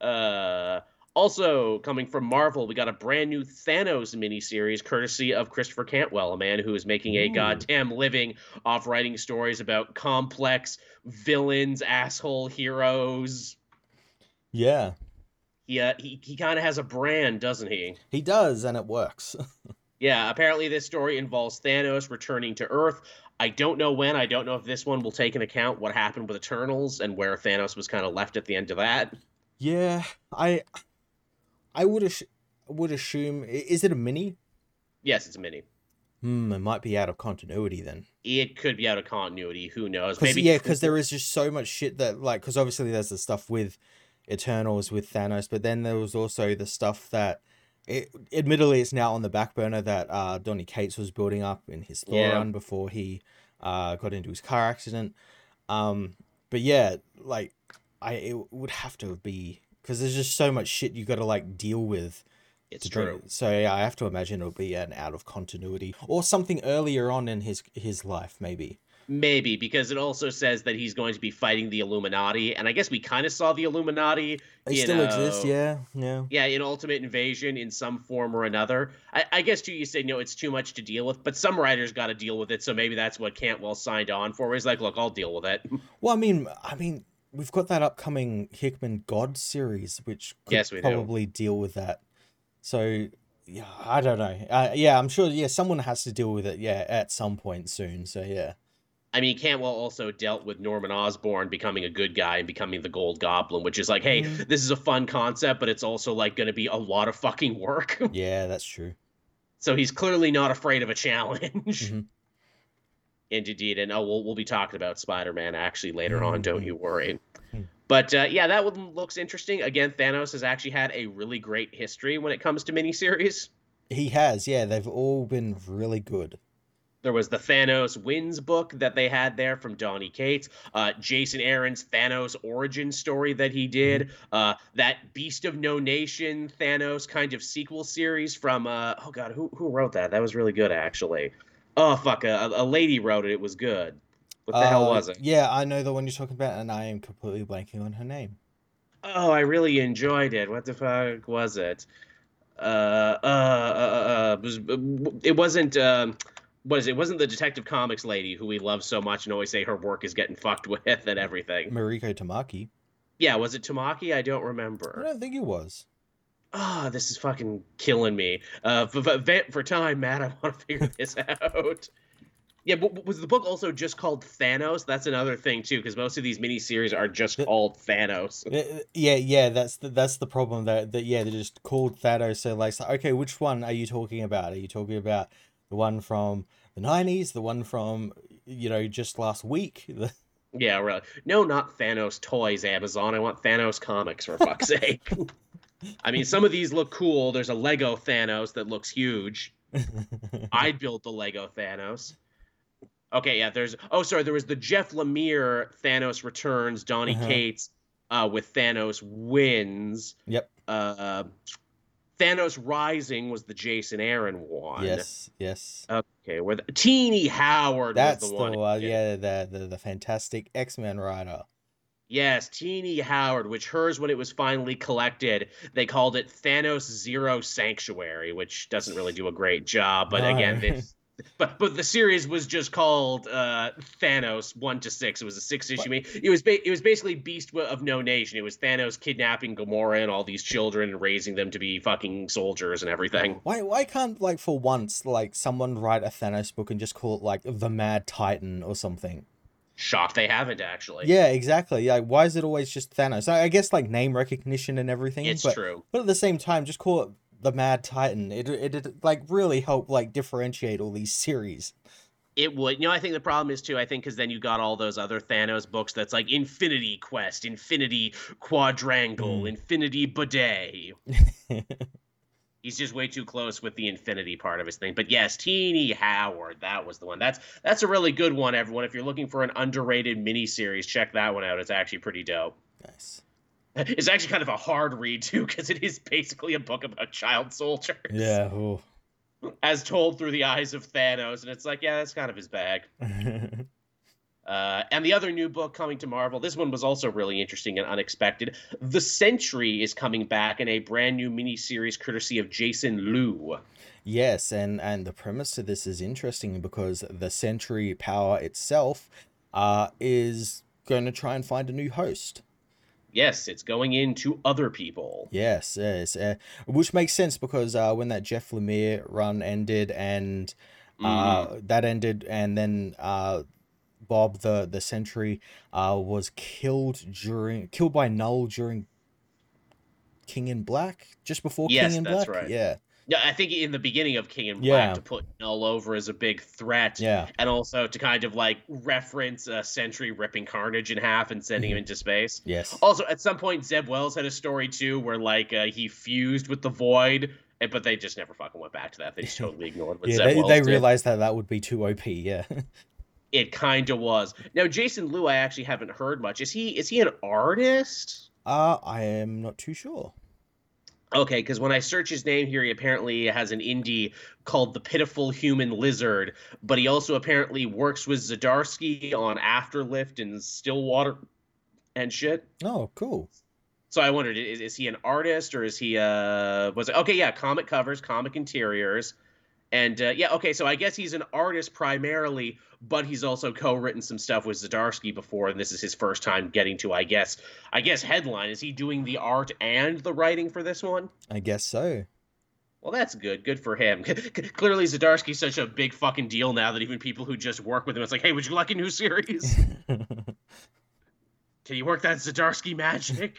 Speaker 1: uh, also, coming from Marvel, we got a brand new Thanos miniseries courtesy of Christopher Cantwell, a man who is making a
Speaker 2: Ooh.
Speaker 1: goddamn living off writing stories about complex villains, asshole heroes.
Speaker 2: yeah.
Speaker 1: He, uh, he, he kind of has a brand, doesn't he?
Speaker 2: He does, and it works.
Speaker 1: Yeah, apparently this story involves Thanos returning to Earth. I don't know when. I don't know if this one will take into account what happened with Eternals and where Thanos was kind of left at the end of that.
Speaker 2: yeah, I I would ass- would assume is it a mini?
Speaker 1: Yes, it's a mini.
Speaker 2: Hmm, it might be out of continuity then.
Speaker 1: It could be out of continuity. Who knows? Maybe
Speaker 2: yeah, because there is just so much shit that like because obviously there's the stuff with Eternals with Thanos, but then there was also the stuff that it admittedly it's now on the back burner that uh Donny Cates was building up in his Thor
Speaker 1: Yeah.
Speaker 2: run before he uh got into his car accident. Um, but yeah, like I it would have to be because there's just so much shit you got to like deal with.
Speaker 1: it's
Speaker 2: to bring
Speaker 1: true.
Speaker 2: So yeah, I have to imagine it'll be an out of continuity or something earlier on in his his life, maybe.
Speaker 1: Maybe because it also says that he's going to be fighting the Illuminati, and I guess we kind of saw the Illuminati.
Speaker 2: They
Speaker 1: you
Speaker 2: still exist, yeah, yeah.
Speaker 1: Yeah, in Ultimate Invasion in some form or another. I, I guess too, you say no, it's too much to deal with, but some writers got to deal with it, so maybe that's what Cantwell signed on for. He's like, look, I'll deal with it.
Speaker 2: Well, I mean, I mean, we've got that upcoming Hickman God series, which could
Speaker 1: Yes, we do.
Speaker 2: probably deal with that. So yeah, I don't know. Uh, yeah, I'm sure. Yeah, someone has to deal with it. Yeah, at some point soon. So yeah,
Speaker 1: I mean, Cantwell also dealt with Norman Osborn becoming a good guy and becoming the Gold Goblin, which is like, hey,
Speaker 2: Mhm.
Speaker 1: this is a fun concept, but it's also like going to be a lot of fucking work.
Speaker 2: Yeah, that's true.
Speaker 1: so he's clearly not afraid of a challenge.
Speaker 2: Mhm.
Speaker 1: Indeed, and oh, we'll we'll be talking about Spider-Man actually later on. Don't
Speaker 2: Mhm.
Speaker 1: you worry.
Speaker 2: Hmm.
Speaker 1: But uh, yeah, that one looks interesting. Again, Thanos has actually had a really great history when it comes to miniseries.
Speaker 2: He has, yeah. They've all been really good.
Speaker 1: There was the Thanos Wins book that they had there from Donny Cates. Uh, Jason Aaron's Thanos origin story that he did. Uh, that Beast of No Nation Thanos kind of sequel series from uh, oh god, who who wrote that? That was really good actually. Oh fuck, a, a lady wrote it. It was good. What the hell
Speaker 2: Uh,
Speaker 1: was it?
Speaker 2: Yeah, I know the one you're talking about, and I am completely blanking on her name.
Speaker 1: Oh, I really enjoyed it. What the fuck was it? Uh, uh, uh, uh, it, was, it wasn't. Um, what is it? Wasn't the Detective Comics lady who we love so much and always say her work is getting fucked with and everything?
Speaker 2: Mariko Tamaki.
Speaker 1: Yeah, was it Tamaki? I don't remember.
Speaker 2: I don't think it was.
Speaker 1: Ah, this is fucking killing me. Uh, for, for, time, Matt, I want to figure this out. Yeah, but was the book also just called Thanos? That's another thing too, because most of these miniseries are just
Speaker 2: The-
Speaker 1: called Thanos.
Speaker 2: Yeah, yeah, that's the that's the problem. That that yeah, they're just called Thanos. So like, okay, which one are you talking about? Are you talking about the one from the '90s, the one from you know just last week? The-
Speaker 1: Yeah, really. No, not Thanos toys, Amazon. I want Thanos comics for fuck's sake. I mean, some of these look cool. There's a Lego Thanos that looks huge. I'd build the Lego Thanos. Okay, yeah, there's oh sorry, there was the Jeff Lemire Thanos Returns, Donny
Speaker 2: Uh-huh.
Speaker 1: Cates uh with Thanos Wins.
Speaker 2: Yep.
Speaker 1: Uh Thanos Rising was the Jason Aaron one.
Speaker 2: yes, yes.
Speaker 1: Okay, where the Tini Howard
Speaker 2: That's
Speaker 1: was
Speaker 2: the
Speaker 1: the
Speaker 2: one.
Speaker 1: one.
Speaker 2: yeah, the, the the fantastic X Men writer.
Speaker 1: Yes, Tini Howard, which hers when it was finally collected, they called it Thanos Zero Sanctuary, which doesn't really do a great job. But again, this, but but the series was just called uh, Thanos one to six. It was a six issue. It was ba- it was basically Beast of No Nation. It was Thanos kidnapping Gamora and all these children and raising them to be fucking soldiers and everything.
Speaker 2: Why why can't like for once like someone write a Thanos book and just call it like the Mad Titan or something?
Speaker 1: Shocked they haven't actually.
Speaker 2: Yeah, exactly. Like, why is it always just Thanos? I I guess like name recognition and everything.
Speaker 1: it's
Speaker 2: but,
Speaker 1: true.
Speaker 2: But at the same time, just call it the Mad Titan. It it, it like really help like differentiate all these series.
Speaker 1: It would. You know, I think the problem is too. I think because then you got all those other Thanos books that's like Infinity Quest, Infinity Quadrangle,
Speaker 2: Mm.
Speaker 1: Infinity Bidet. He's just way too close with the Infinity part of his thing. But yes, Tini Howard, that was the one. That's that's a really good one, everyone. If you're looking for an underrated miniseries, check that one out. It's actually pretty dope.
Speaker 2: nice.
Speaker 1: It's actually kind of a hard read too, because it is basically a book about child soldiers.
Speaker 2: Yeah. ooh.
Speaker 1: As told through the eyes of Thanos, and it's like, yeah, that's kind of his bag. Uh, and the other new book coming to Marvel, this one was also really interesting and unexpected. The Sentry is coming back in a brand new miniseries courtesy of Jason Loo.
Speaker 2: yes, and and the premise to this is interesting because the Sentry Power itself, uh, is going to try and find a new host.
Speaker 1: Yes, it's going into other people.
Speaker 2: Yes, yes, uh, which makes sense because uh, when that Jeff Lemire run ended and uh,
Speaker 1: Mhm.
Speaker 2: that ended, and then uh, Bob the the Sentry uh, was killed during killed by Knull during King in Black, just before
Speaker 1: Yes,
Speaker 2: King in Black.
Speaker 1: right.
Speaker 2: Yeah,
Speaker 1: Yeah, I think in the beginning of King in Black
Speaker 2: Yeah.
Speaker 1: to put Knull over as a big threat.
Speaker 2: yeah,
Speaker 1: And also to kind of like reference uh, Sentry ripping Carnage in half and sending
Speaker 2: Mm-hmm.
Speaker 1: him into space.
Speaker 2: yes,
Speaker 1: Also, at some point, Zeb Wells had a story too where like uh, he fused with the Void, but they just never fucking went back to that. They just totally ignored what
Speaker 2: yeah.
Speaker 1: Zeb
Speaker 2: They,
Speaker 1: Wells
Speaker 2: they
Speaker 1: did.
Speaker 2: realized that that would be too OP. Yeah,
Speaker 1: It kind of was. Now, Jason Loo, I actually haven't heard much. Is he is he an artist?
Speaker 2: uh, I am not too sure.
Speaker 1: Okay, because when I search his name here, he apparently has an indie called The Pitiful Human Lizard, but he also apparently works with Zdarsky on Afterlift and Stillwater and shit.
Speaker 2: Oh, cool.
Speaker 1: So I wondered, is, is he an artist or is he uh was it okay, yeah, comic covers, comic interiors. And uh, yeah, okay, so I guess he's an artist primarily, but he's also co-written some stuff with Zdarsky before, and this is his first time getting to, I guess, I guess headline. Is he doing the art and the writing for this one?
Speaker 2: I guess so.
Speaker 1: Well, that's good. Good for him. Clearly, Zdarsky's such a big fucking deal now that even people who just work with him, it's like, hey, would you like a new series? Can you work that Zdarsky magic?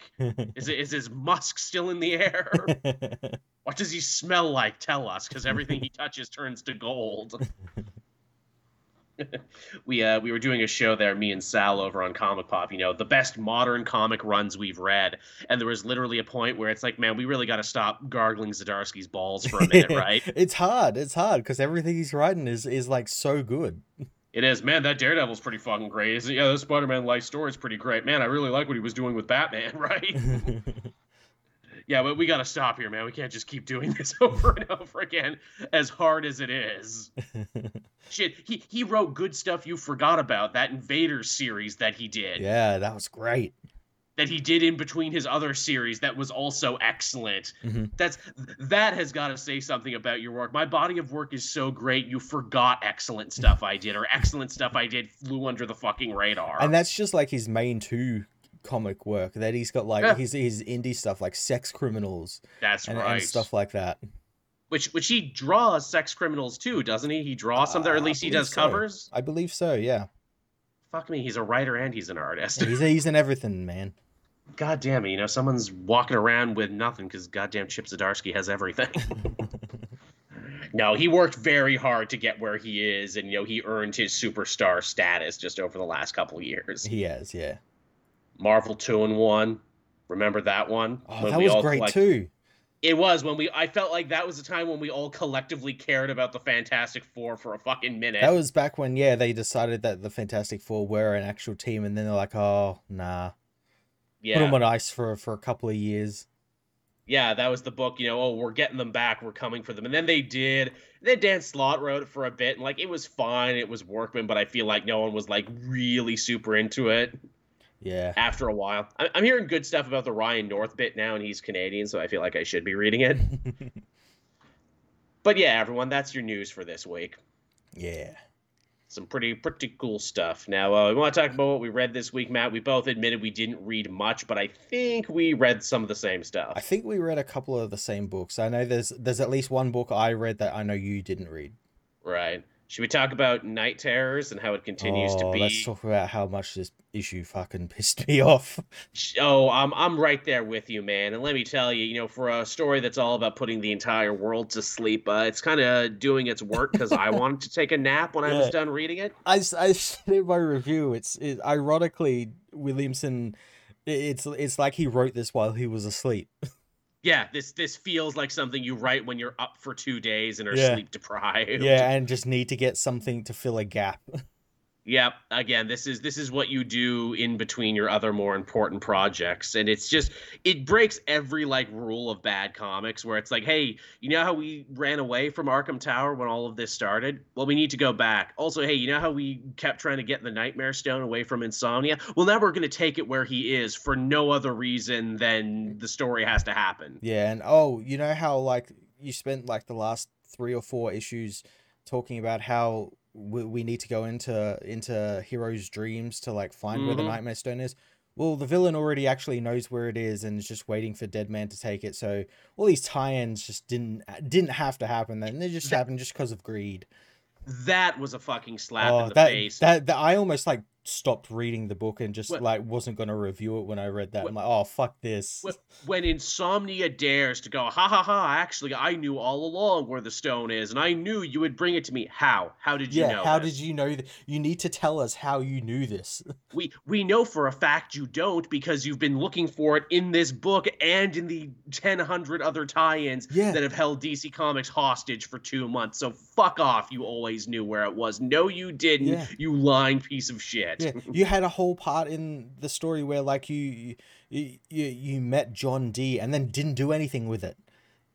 Speaker 1: Is it is his musk still in the air? what does he smell like? Tell us, because everything he touches turns to gold. we uh we were doing a show there, me and Sal over on Comic Pop. You know, the best modern comic runs we've read, and there was literally a point where it's like, man, we really got to stop gargling Zdarsky's balls for a minute, right?
Speaker 2: it's hard. It's hard because everything he's writing is is like so good.
Speaker 1: It is, man. That Daredevil's pretty fucking great. Yeah, the Spider-Man life story is pretty great, man. I really like what he was doing with Batman, right? yeah, but we got to stop here, man. We can't just keep doing this over and over again, as hard as it is. Shit, he he wrote good stuff you forgot about that Invader series that he did.
Speaker 2: Yeah, that was great
Speaker 1: that he did in between his other series that was also excellent.
Speaker 2: Mm-hmm.
Speaker 1: That's that has got to say something about your work. My body of work is so great you forgot excellent stuff I did or excellent stuff I did flew under the fucking radar.
Speaker 2: And that's just like his main two comic work that he's got like yeah. his his indie stuff like sex criminals.
Speaker 1: That's
Speaker 2: and,
Speaker 1: right.
Speaker 2: And stuff like that.
Speaker 1: Which which he draws sex criminals too, doesn't he? He draws uh, some or at least he does
Speaker 2: so.
Speaker 1: covers.
Speaker 2: I believe so, yeah.
Speaker 1: Fuck me, he's a writer and he's an artist.
Speaker 2: he's he's in everything, man.
Speaker 1: God damn it, you know, someone's walking around with nothing because goddamn Chip Zdarsky has everything. no, he worked very hard to get where he is, and you know, he earned his superstar status just over the last couple years.
Speaker 2: He has, yeah.
Speaker 1: Marvel two and one. Remember that one?
Speaker 2: Oh, that was great collect- too.
Speaker 1: It was when we. I felt like that was the time when we all collectively cared about the Fantastic Four for a fucking minute.
Speaker 2: That was back when, yeah, they decided that the Fantastic Four were an actual team, and then they're like, "Oh, nah."
Speaker 1: Yeah.
Speaker 2: put them on ice for for a couple of years.
Speaker 1: Yeah, that was the book. You know, oh, we're getting them back. We're coming for them, and then they did. then Dan Slott wrote it for a bit, and like it was fine. It was Workman, but I feel like no one was like really super into it.
Speaker 2: Yeah.
Speaker 1: After a while, I'm hearing good stuff about the Ryan North bit now, and he's Canadian, so I feel like I should be reading it. but yeah, everyone, that's your news for this week.
Speaker 2: Yeah
Speaker 1: some pretty pretty cool stuff. Now uh, we want to talk about what we read this week, Matt. We both admitted we didn't read much, but I think we read some of the same stuff.
Speaker 2: I think we read a couple of the same books. I know there's there's at least one book I read that I know you didn't read.
Speaker 1: Right. Should we talk about Night Terrors and how it continues
Speaker 2: oh,
Speaker 1: to be?
Speaker 2: Let's talk about how much this issue fucking pissed me off.
Speaker 1: Oh, I'm I'm right there with you, man. And let me tell you, you know, for a story that's all about putting the entire world to sleep, uh, it's kind of doing its work because I wanted to take a nap when yeah. I was done reading it.
Speaker 2: I, I said in my review, it's it, ironically Williamson. It's it's like he wrote this while he was asleep.
Speaker 1: yeah, this this feels like something you write when you're up for two days and are yeah. sleep deprived.
Speaker 2: Yeah, and just need to get something to fill a gap.
Speaker 1: Yep. Again, this is this is what you do in between your other more important projects, and it's just it breaks every like rule of bad comics where it's like, hey, you know how we ran away from Arkham Tower when all of this started? Well, we need to go back. Also, hey, you know how we kept trying to get the Nightmare Stone away from Insomnia? Well, now we're going to take it where he is for no other reason than the story has to happen.
Speaker 2: Yeah, and oh, you know how like you spent like the last three or four issues talking about how we, we need to go into into heroes' dreams to like find mm-hmm. where the mm-hmm. Nightmare Stone is. Well, the villain already actually knows where it is and is just waiting for Deadman to take it. So all these tie-ins just didn't didn't have to happen. Then they just happened just because of greed.
Speaker 1: That was a fucking slap oh, in the
Speaker 2: that,
Speaker 1: face.
Speaker 2: That, that I almost like stopped reading the book and just what, like wasn't going to review it when I read that. What, I'm like, oh fuck this.
Speaker 1: When Insomnia dares to go, ha ha ha! Actually, I knew all along where the stone is, and I knew you would bring it to me. How? How did you
Speaker 2: yeah,
Speaker 1: know?
Speaker 2: How
Speaker 1: this?
Speaker 2: did you know? You need to tell us how you knew this.
Speaker 1: we we know for a fact you don't because you've been looking for it in this book and in the ten hundred other tie-ins
Speaker 2: yeah.
Speaker 1: that have held DC Comics hostage for two months. So fuck off! You always knew where it was. No, you didn't.
Speaker 2: Yeah.
Speaker 1: You lying piece of shit.
Speaker 2: Yeah. You had a whole part in the story where like you you you, you met John Dee and then didn't do anything with it.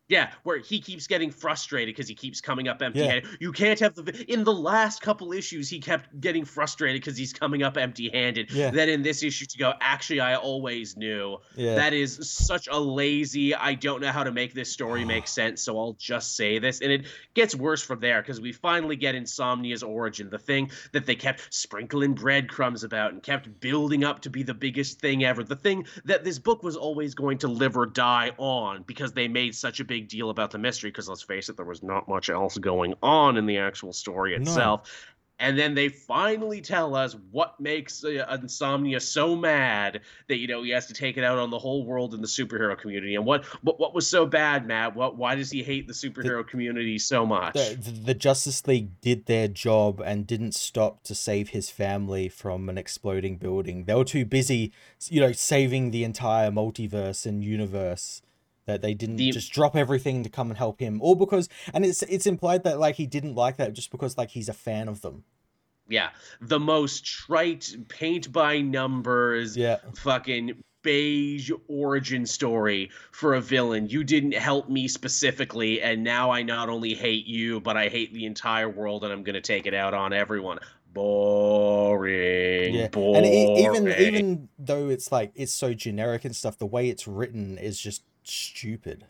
Speaker 1: Yeah, where he keeps getting frustrated because he keeps coming up empty-handed. Yeah. You can't have the in the last couple issues he kept getting frustrated because he's coming up empty-handed.
Speaker 2: Yeah.
Speaker 1: Then in this issue to go, actually, I always knew.
Speaker 2: Yeah.
Speaker 1: That is such a lazy. I don't know how to make this story make sense, so I'll just say this, and it gets worse from there because we finally get Insomnia's origin, the thing that they kept sprinkling breadcrumbs about and kept building up to be the biggest thing ever, the thing that this book was always going to live or die on because they made such a big big deal about the mystery because let's face it, there was not much else going on in the actual story itself. No and then they finally tell us what makes uh, insomnia so mad that you know he has to take it out on the whole world in the superhero community. And what what, what was so bad matt? What why does he hate the superhero the, community so much?
Speaker 2: The, the justice league did their job and didn't stop to save his family from an exploding building. They were too busy you know saving the entire multiverse and universe that they didn't the, just drop everything to come and help him or because and it's it's implied that like he didn't like that just because like he's a fan of them.
Speaker 1: Yeah. The most trite paint by numbers
Speaker 2: yeah.
Speaker 1: fucking beige origin story for a villain. You didn't help me specifically and now i not only hate you but i hate the entire world and i'm going to take it out on everyone. Boring. Yeah. Boring. and
Speaker 2: it, even even though it's like it's so generic and stuff the way it's written is just stupid.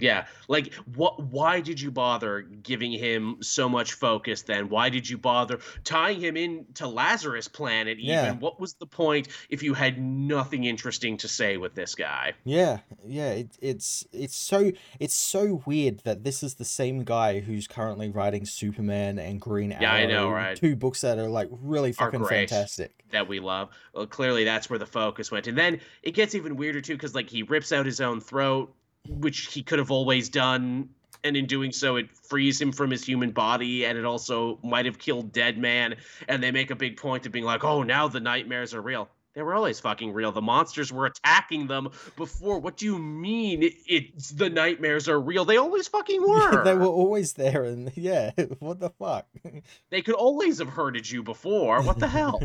Speaker 1: Yeah, like what? Why did you bother giving him so much focus? Then why did you bother tying him into Lazarus Planet? Even yeah. what was the point if you had nothing interesting to say with this guy?
Speaker 2: Yeah, yeah. It, it's it's so it's so weird that this is the same guy who's currently writing Superman and Green Arrow.
Speaker 1: Yeah, I know, right?
Speaker 2: Two books that are like really fucking fantastic
Speaker 1: that we love. Well, clearly that's where the focus went, and then it gets even weirder too because like he rips out his own throat which he could have always done and in doing so it frees him from his human body and it also might have killed Deadman and they make a big point of being like oh now the nightmares are real. They were always fucking real. The monsters were attacking them before. What do you mean it's the nightmares are real? They always fucking were
Speaker 2: they were. always there and yeah what the fuck?
Speaker 1: They could always have hurted you before. What the hell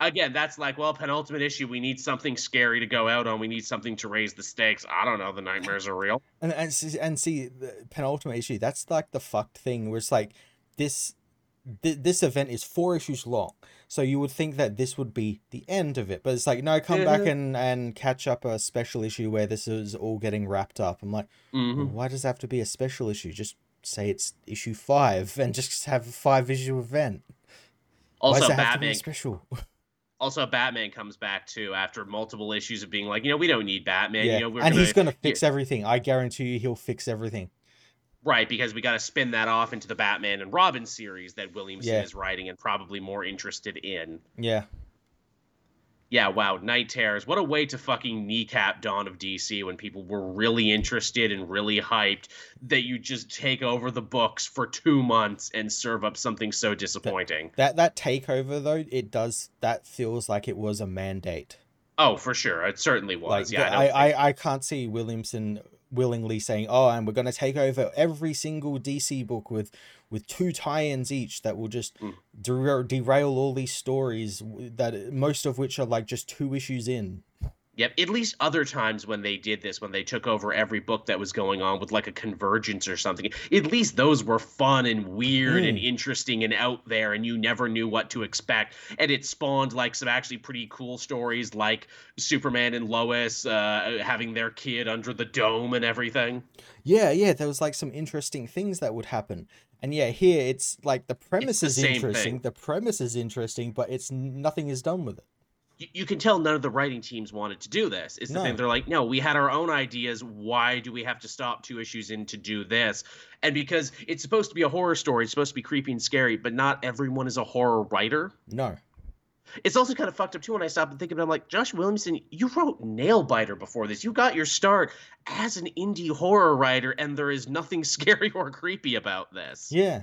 Speaker 1: again, that's like, well, penultimate issue. We need something scary to go out on. We need something to raise the stakes. I don't know. The nightmares are real.
Speaker 2: And and see, and see the penultimate issue. That's like the fucked thing where it's like this. Th- this event is four issues long, so you would think that this would be the end of it, but it's like no, come back mm-hmm. and and catch up a special issue where this is all getting wrapped up. I'm like, mm-hmm. why does it have to be a special issue? Just say it's issue five and just have a five issue event.
Speaker 1: Also, Why does it have to be special? also batman comes back too after multiple issues of being like you know we don't need batman
Speaker 2: yeah.
Speaker 1: you know
Speaker 2: and gonna, he's gonna fix everything i guarantee you he'll fix everything
Speaker 1: right because we got to spin that off into the batman and robin series that williamson yeah. is writing and probably more interested in
Speaker 2: yeah
Speaker 1: yeah, wow, Night Terrors. What a way to fucking kneecap Dawn of DC when people were really interested and really hyped that you just take over the books for two months and serve up something so disappointing.
Speaker 2: That that, that takeover though, it does that feels like it was a mandate.
Speaker 1: Oh, for sure. It certainly was. Like, yeah,
Speaker 2: I, I, I, I can't see Williamson willingly saying, "Oh, and we're going to take over every single DC book with with two tie-ins each that will just mm. der- derail all these stories that most of which are like just two issues in."
Speaker 1: Yep. At least other times when they did this, when they took over every book that was going on with like a convergence or something, at least those were fun and weird mm. and interesting and out there, and you never knew what to expect. And it spawned like some actually pretty cool stories, like Superman and Lois uh, having their kid under the dome and everything.
Speaker 2: Yeah, yeah. There was like some interesting things that would happen. And yeah, here it's like the premise it's is the interesting. Thing. The premise is interesting, but it's nothing is done with it
Speaker 1: you, you can tell none of the writing teams wanted to do this. Is the no. thing they're like, no, we had our own ideas. Why do we have to stop two issues in to do this? And because it's supposed to be a horror story, it's supposed to be creepy and scary, but not everyone is a horror writer.
Speaker 2: No.
Speaker 1: It's also kind of fucked up too when I stop and think about it. I'm like, Josh Williamson, you wrote Nailbiter before this. You got your start as an indie horror writer, and there is nothing scary or creepy about this.
Speaker 2: Yeah.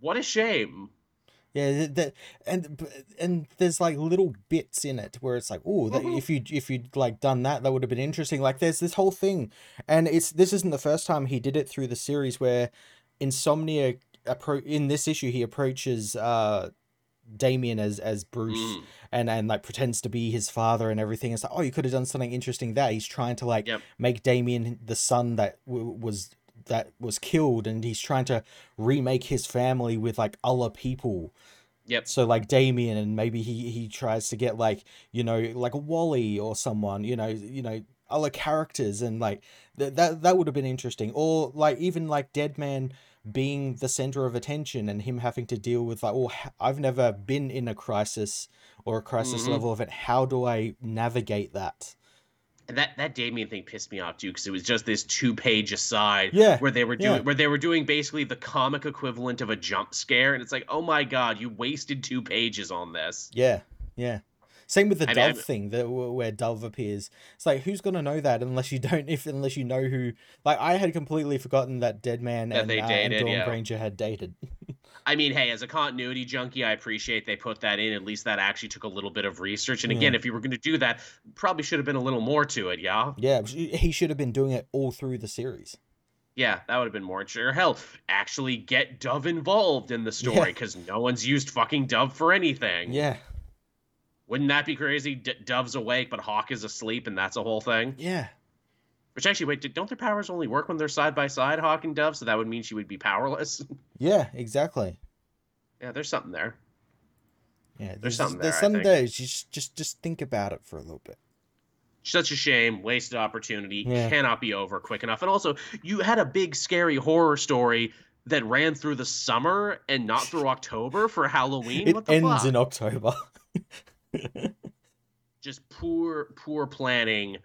Speaker 1: What a shame.
Speaker 2: Yeah, that and and there's like little bits in it where it's like, oh, mm-hmm. if you if you'd like done that, that would have been interesting. Like there's this whole thing, and it's this isn't the first time he did it through the series where Insomnia appro- in this issue he approaches uh Damian as as Bruce mm. and and like pretends to be his father and everything. It's like, oh, you could have done something interesting there. He's trying to like yep. make Damian the son that w- was that was killed and he's trying to remake his family with like other people
Speaker 1: Yep.
Speaker 2: So like Damien and maybe he he tries to get like, you know, like a Wally or someone, you know, you know, other characters and like th- that that would have been interesting. Or like even like Deadman being the center of attention and him having to deal with like, oh, I've never been in a crisis or a crisis mm-hmm. level event. How do I navigate that?
Speaker 1: And that that Damien thing pissed me off too because it was just this two page aside
Speaker 2: Yeah,
Speaker 1: where they were doing
Speaker 2: yeah.
Speaker 1: where they were doing basically the comic equivalent of a jump scare and it's like oh my god you wasted two pages on this
Speaker 2: Yeah, yeah. Same with the
Speaker 1: I mean,
Speaker 2: dove thing, that where Dove appears. It's like who's gonna know that unless you don't, if unless you know who. Like I had completely forgotten that Deadman
Speaker 1: That
Speaker 2: and,
Speaker 1: they
Speaker 2: uh, and
Speaker 1: dated,
Speaker 2: Dawn
Speaker 1: yeah.
Speaker 2: Granger had dated.
Speaker 1: I mean hey as a continuity junkie I appreciate they put that in at least that actually took a little bit of research and again
Speaker 2: Yeah.
Speaker 1: if you were going to do that probably should have been a little more to it yeah
Speaker 2: Yeah, he should have been doing it all through the series.
Speaker 1: yeah that would have been more sure hell actually get Dove involved in the story because no one's used fucking Dove for anything
Speaker 2: Yeah,
Speaker 1: wouldn't that be crazy D- Dove's awake but Hawk is asleep and that's a whole thing
Speaker 2: yeah,
Speaker 1: Which actually, wait, don't their powers only work when they're side by side, Hawk and Dove? So that would mean she would be powerless.
Speaker 2: yeah. Exactly.
Speaker 1: yeah, there's something there.
Speaker 2: Yeah, there's
Speaker 1: something
Speaker 2: there's
Speaker 1: there, I
Speaker 2: some
Speaker 1: think.
Speaker 2: days just just just think about it for a little bit.
Speaker 1: Such a shame, wasted opportunity,
Speaker 2: Yeah.
Speaker 1: cannot be over quick enough. And also, you had a big scary horror story that ran through the summer and not through October for Halloween.
Speaker 2: It
Speaker 1: what the
Speaker 2: ends
Speaker 1: fuck?
Speaker 2: in October.
Speaker 1: Just poor, poor planning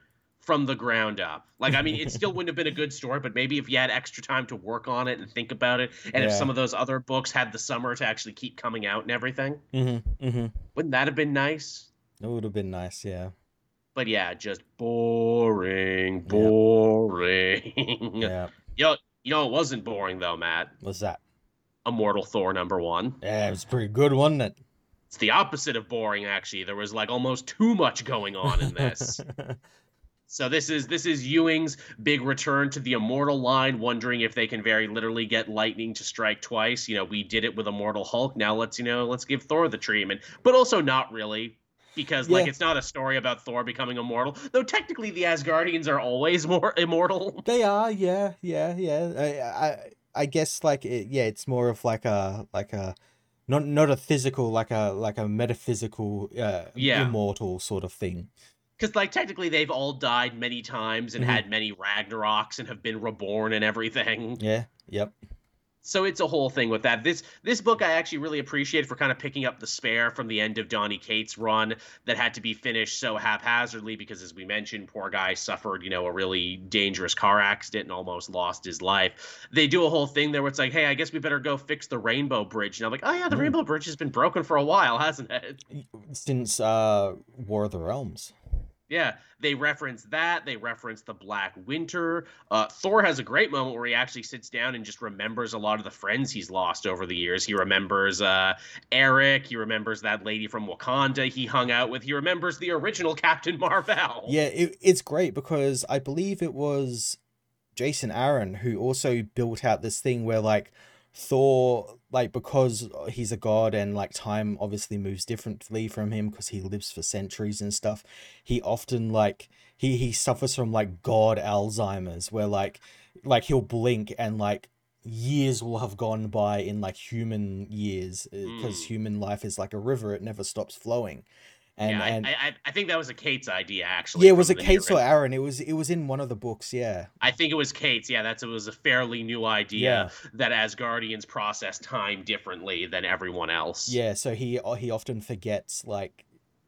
Speaker 1: from the ground up. Like, I mean, it still wouldn't have been a good story, but maybe if you had extra time to work on it and think about it, and if some of those other books had the summer to actually keep coming out and everything,
Speaker 2: mm-hmm, mm-hmm.
Speaker 1: wouldn't that have been nice?
Speaker 2: It would have been nice. Yeah.
Speaker 1: But yeah, just boring, boring.
Speaker 2: Yeah.
Speaker 1: Yo, you know, it wasn't boring though, Matt.
Speaker 2: What's that?
Speaker 1: Immortal Thor number one.
Speaker 2: Yeah, it was pretty good, wasn't it?
Speaker 1: It's the opposite of boring, actually. There was like almost too much going on in this. so this is this is Ewing's big return to the Immortal line, wondering if they can very literally get lightning to strike twice. You know, we did it with Immortal Hulk. Now let's you know let's give Thor the treatment, but also not really. Because like it's not a story about Thor becoming immortal, though technically the Asgardians are always more immortal.
Speaker 2: They are, yeah, yeah, yeah. I, I, I guess like it, yeah, it's more of like a like a not not a physical like a like a metaphysical uh
Speaker 1: Yeah.
Speaker 2: immortal sort of thing.
Speaker 1: because like technically they've all died many times and
Speaker 2: Mhm.
Speaker 1: had many Ragnaroks and have been reborn and everything.
Speaker 2: Yeah, yep.
Speaker 1: So it's a whole thing with that. This this book I actually really appreciate for kind of picking up the spare from the end of Donny Cates' run that had to be finished so haphazardly because as we mentioned, poor guy suffered, you know, a really dangerous car accident and almost lost his life. They do a whole thing there where it's like, hey, I guess we better go fix the Rainbow Bridge. And I'm like, oh yeah, the
Speaker 2: Mm.
Speaker 1: Rainbow Bridge has been broken for a while, hasn't it?
Speaker 2: Since uh War of the Realms.
Speaker 1: Yeah, they reference that. They reference the Black Winter. Uh, Thor has a great moment where he actually sits down and just remembers a lot of the friends he's lost over the years. He remembers uh, Eric. He remembers that lady from Wakanda he hung out with. He remembers the original Captain Marvel.
Speaker 2: Yeah, it, it's great because I believe it was Jason Aaron who also built out this thing where like Thor, like because he's a god and like time obviously moves differently from him because he lives for centuries and stuff. He often like he he suffers from like god Alzheimer's where like like he'll blink and like years will have gone by in like human years because
Speaker 1: Mm.
Speaker 2: human life is like a river; it never stops flowing. And
Speaker 1: yeah, I-
Speaker 2: and
Speaker 1: I, I, I think that was a Cates' idea actually.
Speaker 2: yeah, it
Speaker 1: was
Speaker 2: a Cates'
Speaker 1: or.
Speaker 2: Aaron? It was it was in one of the books. Yeah,
Speaker 1: I think it was Cates'. Yeah, that's it was a fairly new idea that Asgardians process time differently than everyone else.
Speaker 2: yeah. So he he often forgets like